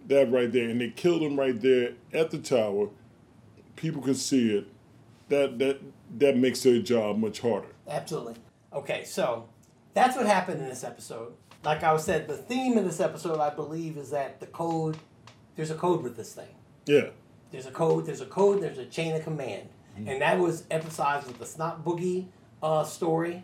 that right there, and they killed him right there at the tower. People can see it. That that that makes their job much harder. Absolutely. Okay, so that's what happened in this episode. Like I said, the theme of this episode, I believe, is that the code. There's a code with this thing. Yeah. There's a code. There's a code. There's a chain of command, and that was emphasized with the snot boogie uh, story.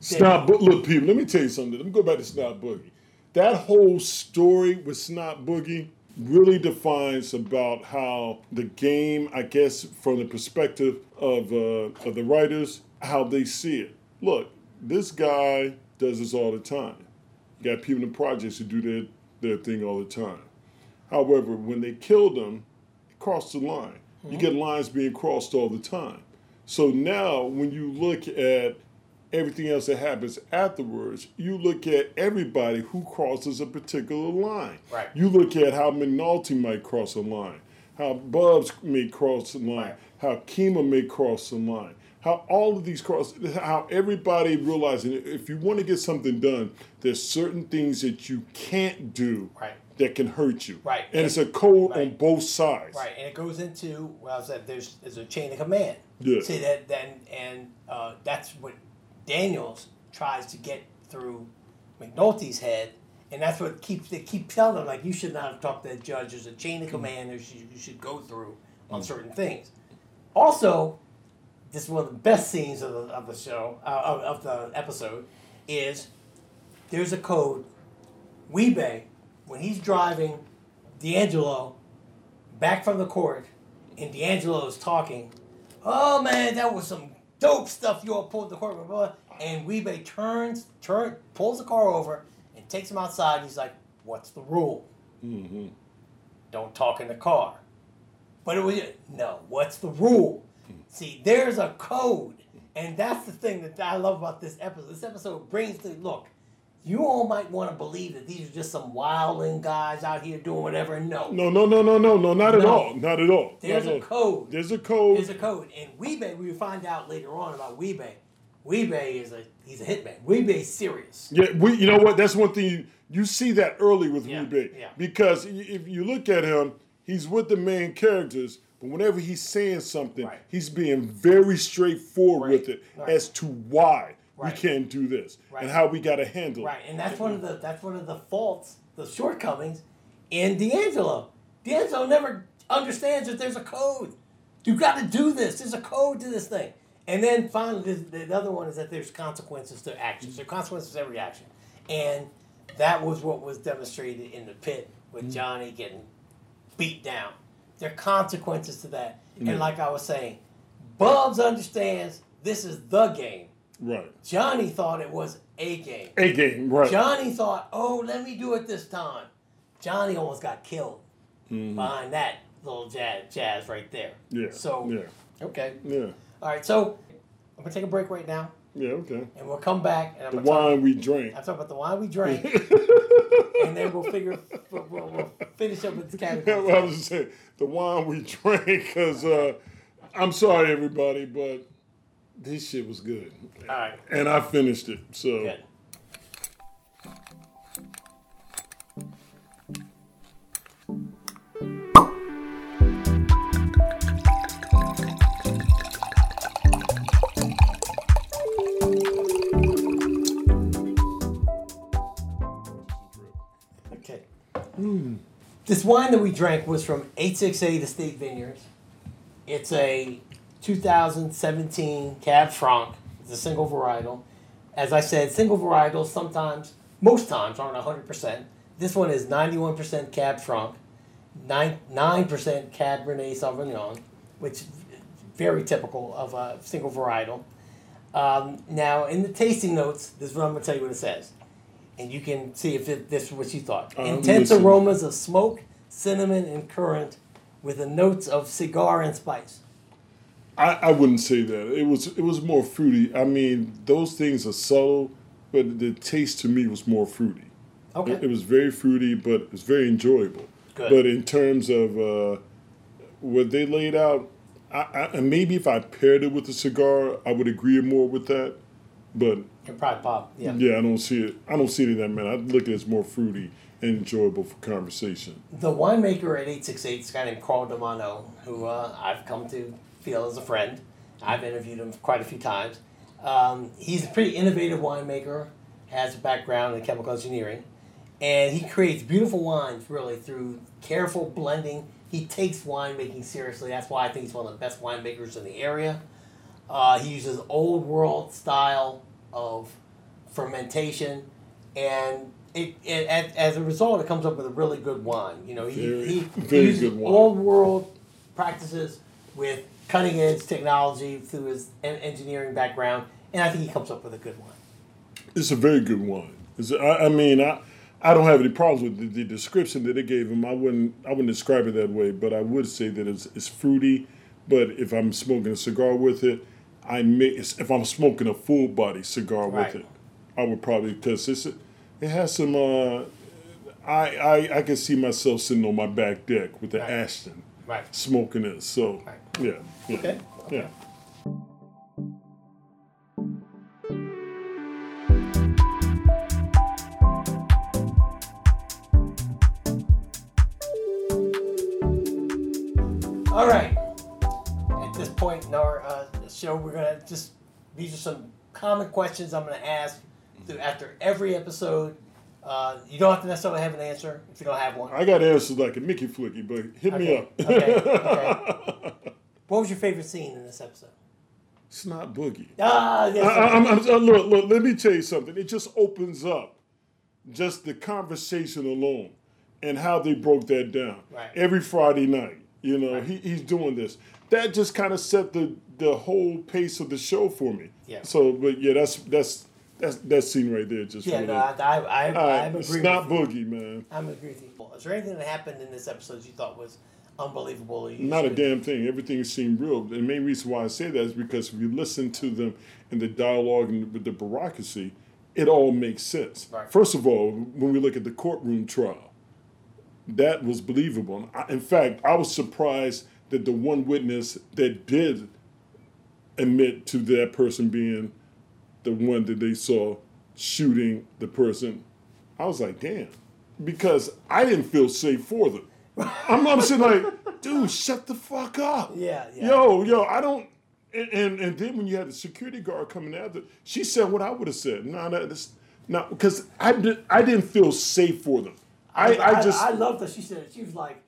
Snot Boogie. Look, people, let me tell you something. Let me go back to Snot Boogie. That whole story with Snot Boogie really defines about how the game, I guess, from the perspective of uh, of the writers, how they see it. Look, this guy does this all the time. You got people in projects who do their, their thing all the time. However, when they killed him, it crossed the line. You mm-hmm. get lines being crossed all the time. So now, when you look at everything else that happens afterwards, you look at everybody who crosses a particular line. Right. You look at how McNulty might cross a line, how Bubs may cross a line, how Kima may cross a line, how all of these cross, how everybody realizing if you want to get something done, there's certain things that you can't do Right. that can hurt you. Right. And it's a code on both sides. Right, and it goes into well, I said there's there's a chain of command. Yeah. See that then, and uh, that's what Daniels tries to get through McNulty's head, and that's what keeps they keep telling him like you should not have talked to that judge. There's a chain of command that you, you should go through on certain things. Also, this is one of the best scenes of the, of the show uh, of, of the episode is there's a code. Wee-Bey, when he's driving D'Angelo back from the court, and D'Angelo is talking, oh man, that was some dope stuff you all pulled in the court, blah, blah, blah." and Wee-Bey turns, turn, pulls the car over, and takes him outside. and He's like, "What's the rule? Mm-hmm. Don't talk in the car." But it was no. What's the rule? See, there's a code, and that's the thing that I love about this episode. This episode brings the look. You all might want to believe that these are just some wilding guys out here doing whatever. No, No, no, no, no, no, no, not at No. all. Not at all. There's Not a all. code. There's a code. There's a code. And Wee-Bey, we find out later on about Wee-Bey. Wee-Bey is a he's a hitman. Wee-Bey's serious. Yeah, we. You know what? That's one thing you, you see that early with Wee-Bey yeah. because if you look at him, he's with the main characters, but whenever he's saying something, he's being very straightforward with it Right. as to why Right. we can't do this Right. and how we got to handle Right, it. and that's one of the that's one of the faults, the shortcomings in D'Angelo. D'Angelo never understands that there's a code. You got to do this. There's a code to this thing. And then finally, the, the other one is that there's consequences to actions. There are consequences to every action, and that was what was demonstrated in the pit with mm. Johnny getting beat down. There are consequences to that, and like I was saying, Bubs understands this is the game. Right. Johnny thought it was a game. A game, right. Johnny thought, oh, let me do it this time. Johnny almost got killed Mhm. behind that little jazz, jazz right there. Yeah. So, yeah. okay. Yeah. All right, so I'm going to take a break right now, Yeah. Okay. and we'll come back. And I'm The gonna talk- wine we drink. I'm talking about the wine we drank, and then we'll figure, we'll, we'll, we'll finish up with the category. well, I was just saying the wine we drank because uh, I'm sorry everybody, but this shit was good. All right. And I finished it. So Good. This wine that we drank was from 868 Estate Vineyards. It's a 2017 Cab Franc. It's a single varietal. As I said, single varietals sometimes, most times, aren't 100%. This one is 91% Cab Franc, 9, 9% Cabernet Sauvignon, which is very typical of a single varietal. Um, now, in the tasting notes, this is what I'm going to tell you what it says. And you can see if it, this is what you thought. I'm Intense aromas of smoke, cinnamon, and currant with the notes of cigar and spice. I, I wouldn't say that. It was it was more fruity. I mean, those things are subtle, but the taste to me was more fruity. Okay. It, it was very fruity, but it was very enjoyable. Good. But in terms of uh, what they laid out, I, I, and maybe if I paired it with a cigar, I would agree more with that. But It probably pop. Yeah. yeah, I don't see it. I don't see it in that manner. I look at it as more fruity and enjoyable for conversation. The winemaker at 868 is a guy named Carl DiManno, who uh, I've come to feel as a friend. I've interviewed him quite a few times. Um, he's a pretty innovative winemaker, has a background in chemical engineering, and he creates beautiful wines really through careful blending. He takes winemaking seriously. That's why I think he's one of the best winemakers in the area. Uh, he uses old world style of fermentation, and it, it as, as a result, it comes up with a really good wine. You know, he, Very- he, very he uses wine. old world practices with cutting edge technology through his en- engineering background, and I think he comes up with a good wine. It's a very good wine. It's, I, I mean, I, I don't have any problems with the, the description that they gave him. I wouldn't I wouldn't describe it that way, but I would say that it's, it's fruity. But if I'm smoking a cigar with it, I may if I'm smoking a full body cigar Right. with it, I would probably because it's it has some. Uh, I, I I can see myself sitting on my back deck with the Ashton, Right. smoking it. So yeah, yeah, Okay. yeah. All right. Show, we're gonna just these are some common questions I'm gonna ask through, after every episode. Uh, you don't have to necessarily have an answer if you don't have one. I got answers like a Mickey Flicky, but hit me up. okay, okay. What was your favorite scene in this episode? It's Snot Boogie. Ah, yes, I, I, I'm, I'm, look, look. Let me tell you something. It just opens up just the conversation alone and how they broke that down Right. every Friday night. You know, he, he's doing this. That just kind of set the the whole pace of the show for me. Yeah. So, but yeah, that's that's that's that scene right there. Just Yeah, no, I, I, I, All right, I'm it's not you. boogie, man. I'm agreeing with you. Is there anything that happened in this episode you thought was unbelievable? or You Not a damn thing. Everything seemed real. The main reason why I say that is because if you listen to them in the dialogue and with the bureaucracy, it all makes sense. Right. First of all, when we look at the courtroom trial, that was believable. I- In fact, I was surprised that the one witness that did admit to that person being the one that they saw shooting the person, I was like, damn, because I didn't feel safe for them. I'm, I'm sitting like, dude, shut the fuck up. Yeah, yeah. Yo, yo, I don't. And, and and then when you had the security guard coming after, she said what I would have said. No, no, this, no, because I did, I didn't feel safe for them. I, I, just I loved that she said it. She was like,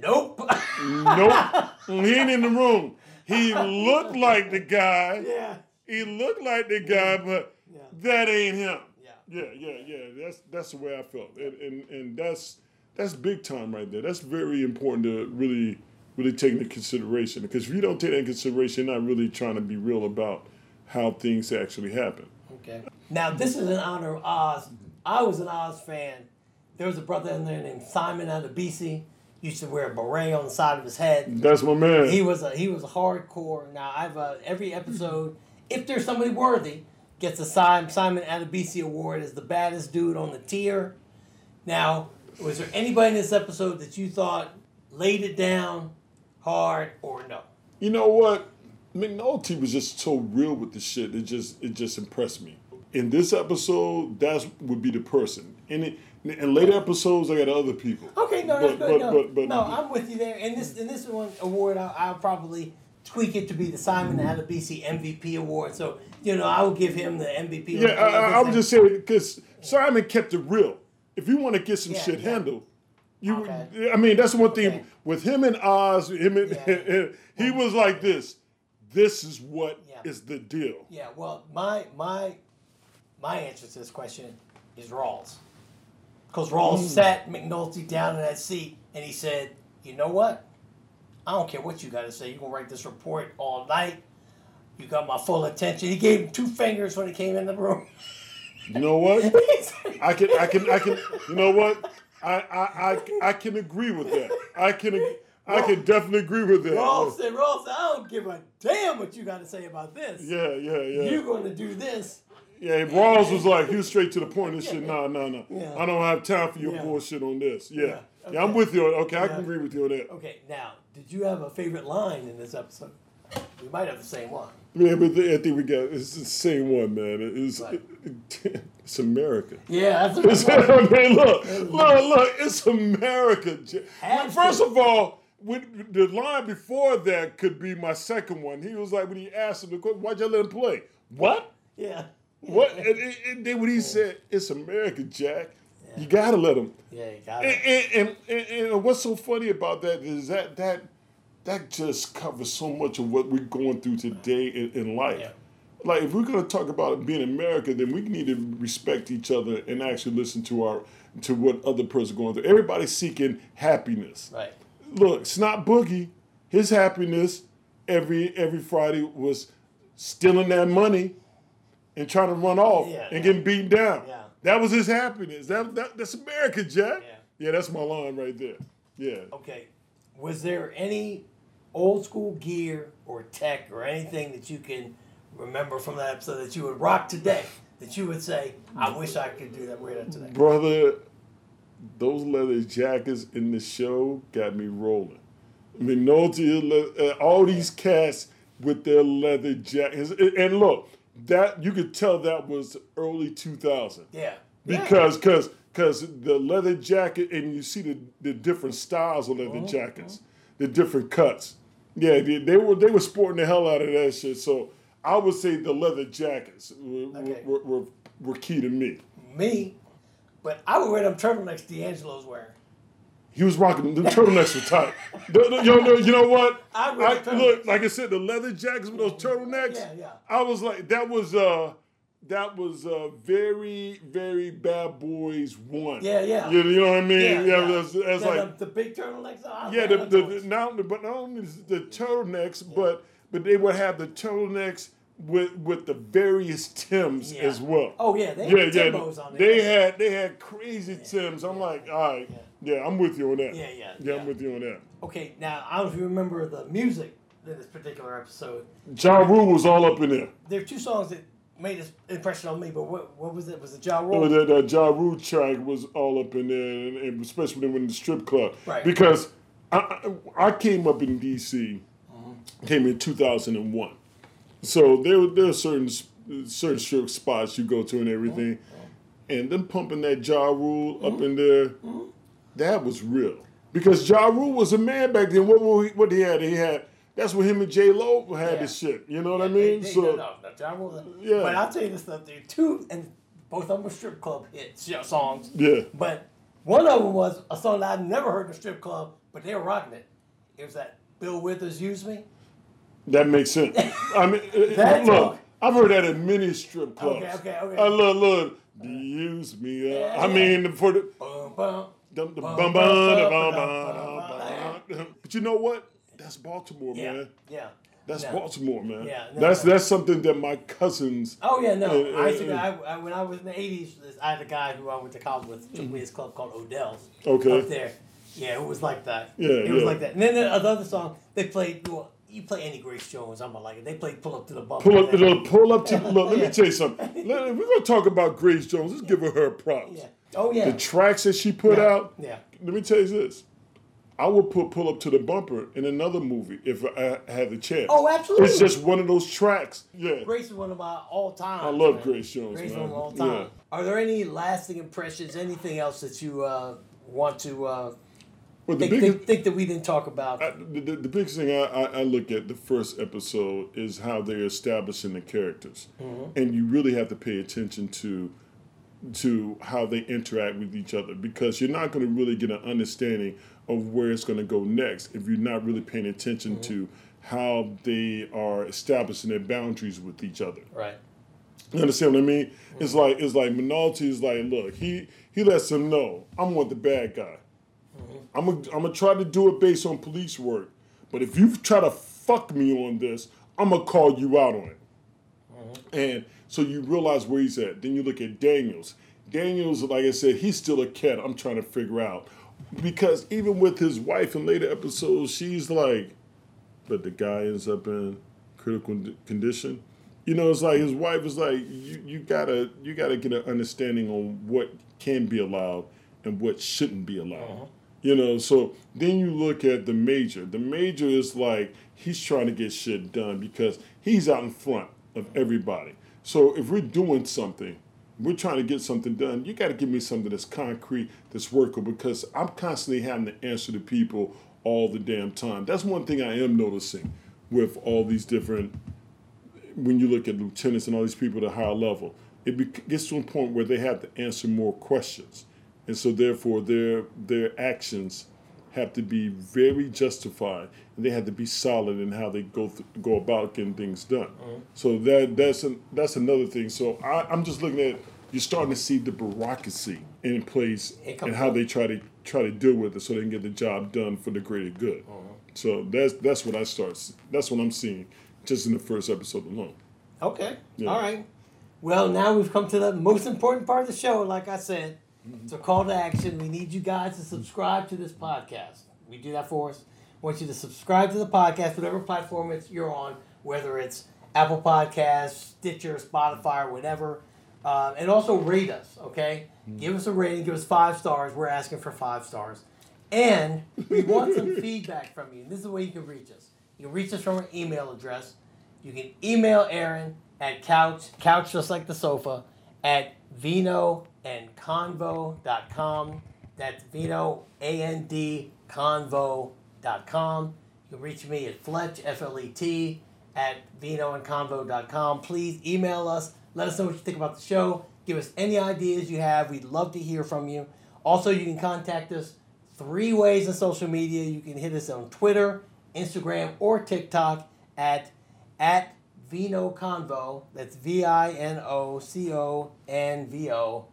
"Nope." nope. he ain't in the room. He looked like the guy. Yeah. He looked like the guy, but that ain't him. Yeah. Yeah, yeah, yeah. That's that's the way I felt, and and, and that's that's big time right there. That's very important to really really take into consideration because if you don't take that into consideration, you're not really trying to be real about how things actually happen. Okay. Now this is in honor of Oz. I was an Oz fan. There was a brother in there named Simon Adebisi. Used to wear a beret on the side of his head. That's my man. He was a he was a hardcore. Now I've uh, every episode, if there's somebody worthy, gets a Simon Simon Adebisi award as the baddest dude on the tier. Now, was there anybody in this episode that you thought laid it down hard or no? You know what? McNulty was just so real with the shit. It just it just impressed me. In this episode, that would be the person. In it, in later episodes, I got other people. Okay, no, that's But- good. but- no, but- no, I'm with you there. And this in this one award, I'll, I'll probably tweak it to be the Simon Adebisi MVP award. So you know, I will give him the MVP. Yeah, I, I, I was just saying because Simon kept it real. If you want to get some Yeah, shit yeah. handled, you. I mean, that's one thing with him and Oz. Him and, he was like this. This is what is the deal. Yeah, well, my my my answer to this question is Rawls. Because Rawls Mm. sat McNulty down in that seat and he said, You know what? I don't care what you got to say. You're going to write this report all night. You got my full attention. He gave him two fingers when he came in the room. You know what? I can, I can, I can. You know what? I, I, I, I can agree with that. I can, I can definitely agree with that. Rawls said, Rawls said, I don't give a damn what you got to say about this. Yeah, yeah, yeah. You're going to do this. Yeah, Rawls was like, he was straight to the point. point and shit. Nah, nah, nah. Yeah. I don't have time for your Yeah. bullshit on this. Yeah. Yeah, Okay. I'm with you. Okay, I can agree with you on that. Okay, now, did you have a favorite line in this episode? We might have the same one. Yeah, but I think we got it's the same one, man. It's it's America. Yeah, that's It's, I mean, look, look, look. It's America. First of all, the line before that could be my second one. He was like, when he asked him the question, "Why'd you let him play?" What? Yeah. What? And, and- then when he said, "It's America, Jack," you gotta let him. Yeah, you got And, and, and, what's so funny about that is that that that just covers so much of what we're going through today in, in life. Like if we're gonna talk about being America, then we need to respect each other and actually listen to our to what other person going through. Everybody's seeking happiness. Right. Look, Snot Boogie, his happiness every every Friday was stealing that money and trying to run off Yeah, and yeah. getting beaten down. Yeah. That was his happiness. That, that that's America, Jack. Yeah. that's my line right there. Yeah. Okay. Was there any old school gear or tech or anything that you can remember from that episode that you would rock today? That you would say, I wish I could do that, wear that today. Brother, those leather jackets in the show got me rolling. McNulty, uh, all these cats with their leather jackets. And look, that you could tell that was early 2000. Yeah. Because cause, cause the leather jacket, and you see the, the different styles of leather mm-hmm. jackets, the different cuts. Yeah, they, they were they were sporting the hell out of that shit. So I would say the leather jackets were, Okay. were, were, were key to me. Me, but I would wear them turtlenecks D'Angelo's wearing. He was rocking. The turtlenecks were tight. The- the- you, know, you know what? I wear I, look, like I said, the leather jackets with those turtlenecks. Yeah, yeah. I was like, that was uh, that was uh, very, very Bad Boys one. Yeah, yeah. You, you know what I mean? Yeah, Yeah, yeah. that's, that's Yeah, like the, the big turtlenecks. Oh, yeah, the, the, the not but not only the turtlenecks, but but they would have the turtlenecks with with the various Tims Yeah. as well. Oh, yeah, they had yeah, yeah. Timbos on there. They had they had crazy Tims. I'm like, all right, yeah. I'm with you on that. Yeah, yeah, yeah, I'm with you on that. Okay, now I don't know if you remember the music in this particular episode. Ja Rule was all up in there. There are two songs that made an impression on me, but what what was it? Was it Ja Oh, Rule? that, that Ja Rule track was all up in there, and, and especially when the strip club. Right. Because I, I, came up in D.C. Mm-hmm. came in 2001. So there, there are certain certain strip spots you go to and everything, mm-hmm. and them pumping that Ja Rule up mm-hmm. in there, that was real. Because Ja Rule was a man back then. What what he, what he had? He had that's when him and J Lo had Yeah. this shit. You know what I mean? they- so no, no, no, Ja Rule. Yeah. But I'll tell you this stuff. There two, and both of them were strip club hits yeah, songs. Yeah. But one of them was a song that I'd never heard in a strip club, but they were rocking it. It was that Bill Withers "Use Me." That makes sense. I mean, uh, look. I've heard that in many strip clubs. Okay, okay, okay. I love, love, use me. Uh, I mean, for the, Bum, bum. The, the Bum, bum, bum, the. But you know what? That's Baltimore, Yeah, man. yeah. That's No. Baltimore, man. Yeah, no, that's no. that's something that my cousins. Oh yeah, no. I used to, uh, I, I, when I was in the eighties, I had a guy who I went to college with, took me to this club called Odell's. Okay. Up there, yeah, it was like that. Yeah, it was like that. And then the other song they played. Well, you play any Grace Jones, I'm gonna like it. They played "Pull Up to the Bumper." Pull up, look, pull up to look. Let me tell you something. Let- we're gonna talk about Grace Jones. Let's give her her props. Oh yeah. The tracks that she put Yeah, out. yeah. Let me tell you this. I would put "Pull Up to the Bumper" in another movie if I had the chance. Oh, absolutely. It's just one of those tracks. Yeah. Grace is one of my all time. I love Grace Jones, Grace is man. one of my all time. Yeah. Are there any lasting impressions? Anything else that you uh, want to uh, Well, the think, biggest- think, think that we didn't talk about? I, the, the, the biggest thing I, I, I look at the first episode is how they're establishing the characters, Mhm. and you really have to pay attention to to how they interact with each other because you're not going to really get an understanding of where it's going to go next if you're not really paying attention mm-hmm. to how they are establishing their boundaries with each other. Right. You understand what I mean? It's mm-hmm. like it's like McNulty is like, look, he he lets them know I'm with the bad guy. Mm-hmm. I'm gonna I'm gonna try to do it based on police work, but if you try to fuck me on this, I'm gonna call you out on it. And so you realize where he's at. Then you look at Daniels. Daniels, like I said, he's still a cat. I'm trying to figure out because even with his wife in later episodes, she's like, but the guy ends up in critical condition. You know, it's like his wife is like, you, you gotta you gotta get an understanding on what can be allowed and what shouldn't be allowed. Uh-huh. You know, so then you look at the major. The major is like he's trying to get shit done because he's out in front of everybody. So if we're doing something, we're trying to get something done, you got to give me something that's concrete, that's workable, because I'm constantly having to answer to people all the damn time. That's one thing I am noticing with all these different, when you look at lieutenants and all these people at a higher level, it gets to a point where they have to answer more questions. And so therefore their their actions have to be very justified and they have to be solid in how they go th- go about getting things done. Uh-huh. So that that's an, that's another thing. So I, I'm just looking at you're starting to see the bureaucracy in place and how they try to try to deal with it so they can get the job done for the greater good. Uh-huh. So that's that's what I start. That's what I'm seeing just in the first episode alone. Okay. Yeah. All right. Well, now we've come to the most important part of the show. Like I said, it's a call to action. We need you guys to subscribe to this podcast. We do that for us. I want you to subscribe to the podcast, whatever platform it's you're on, whether it's Apple Podcasts, Stitcher, Spotify, or whatever. Uh, and also rate us, okay? Give us a rating. Give us five stars. We're asking for five stars. And we want some feedback from you. This is the way you can reach us. You can reach us from our email address. You can email Aaron at couch, couch just like the sofa, at vino and convo.com. That's vino, A N D, convo.com. You can reach me at Fletch, F L E T, at vinoandconvo.com. Please email us. Let us know what you think about the show. Give us any ideas you have. We'd love to hear from you. Also, you can contact us three ways on social media. You can hit us on Twitter, Instagram, or TikTok at at Vino Convo. That's V I N O C O N V O.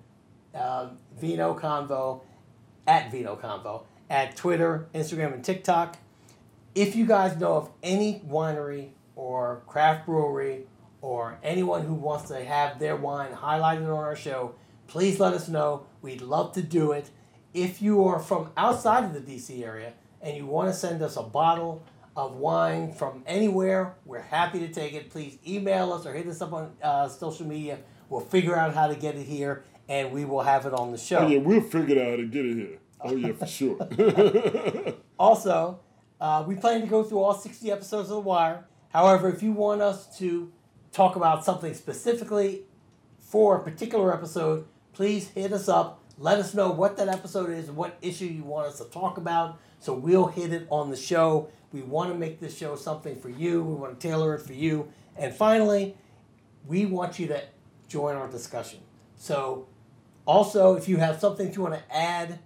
Uh, Vino Convo at Vino Convo at Twitter, Instagram, and TikTok. If you guys know of any winery or craft brewery or anyone who wants to have their wine highlighted on our show, please let us know. We'd love to do it. If you are from outside of the DC area and you want to send us a bottle of wine from anywhere, we're happy to take it. Please email us or hit us up on uh, social media. We'll figure out how to get it here and we will have it on the show. Oh yeah, we'll figure it out how to get it here. Oh yeah, for sure. Also, uh, we plan to go through all 60 episodes of The Wire. However, if you want us to talk about something specifically for a particular episode, please hit us up. Let us know what that episode is and what issue you want us to talk about. So we'll hit it on the show. We want to make this show something for you. We want to tailor it for you. And finally, we want you to join our discussion. So also, if you have something you want to add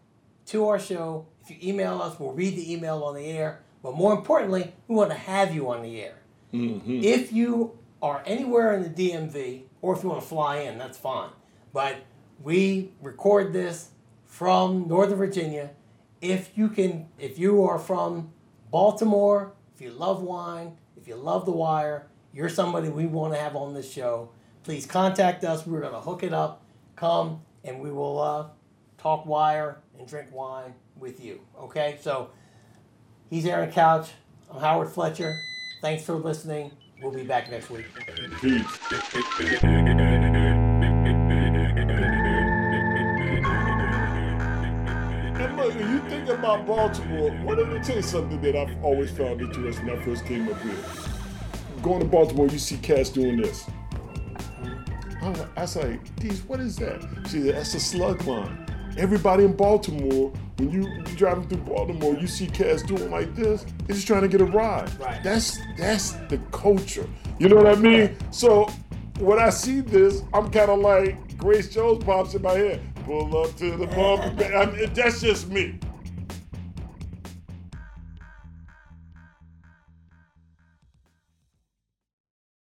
to our show, if you email us, we'll read the email on the air. But more importantly, we want to have you on the air. Mm-hmm. If you are anywhere in the DMV, or if you want to fly in, that's fine. But we record this from Northern Virginia. If you can, if you are from Baltimore, if you love wine, if you love The Wire, you're somebody we want to have on this show. Please contact us. We're going to hook it up. Come and we will uh, talk wire and drink wine with you. Okay? So he's Aaron Couch. I'm Howard Fletcher. Thanks for listening. We'll be back next week. When you think about Baltimore, well, let me tell you something that I've always found interesting when I first came up here. Going to Baltimore, you see cats doing this. I was like, I was like, geez, what is that? See, that's a slug line. Everybody in Baltimore, when you you driving through Baltimore, you see cats doing like this. They're just trying to get a ride. Right. That's that's the culture. You know what I mean? So when I see this, I'm kind of like Grace Jones pops in my head. Pull up to the bump. I mean, that's just me.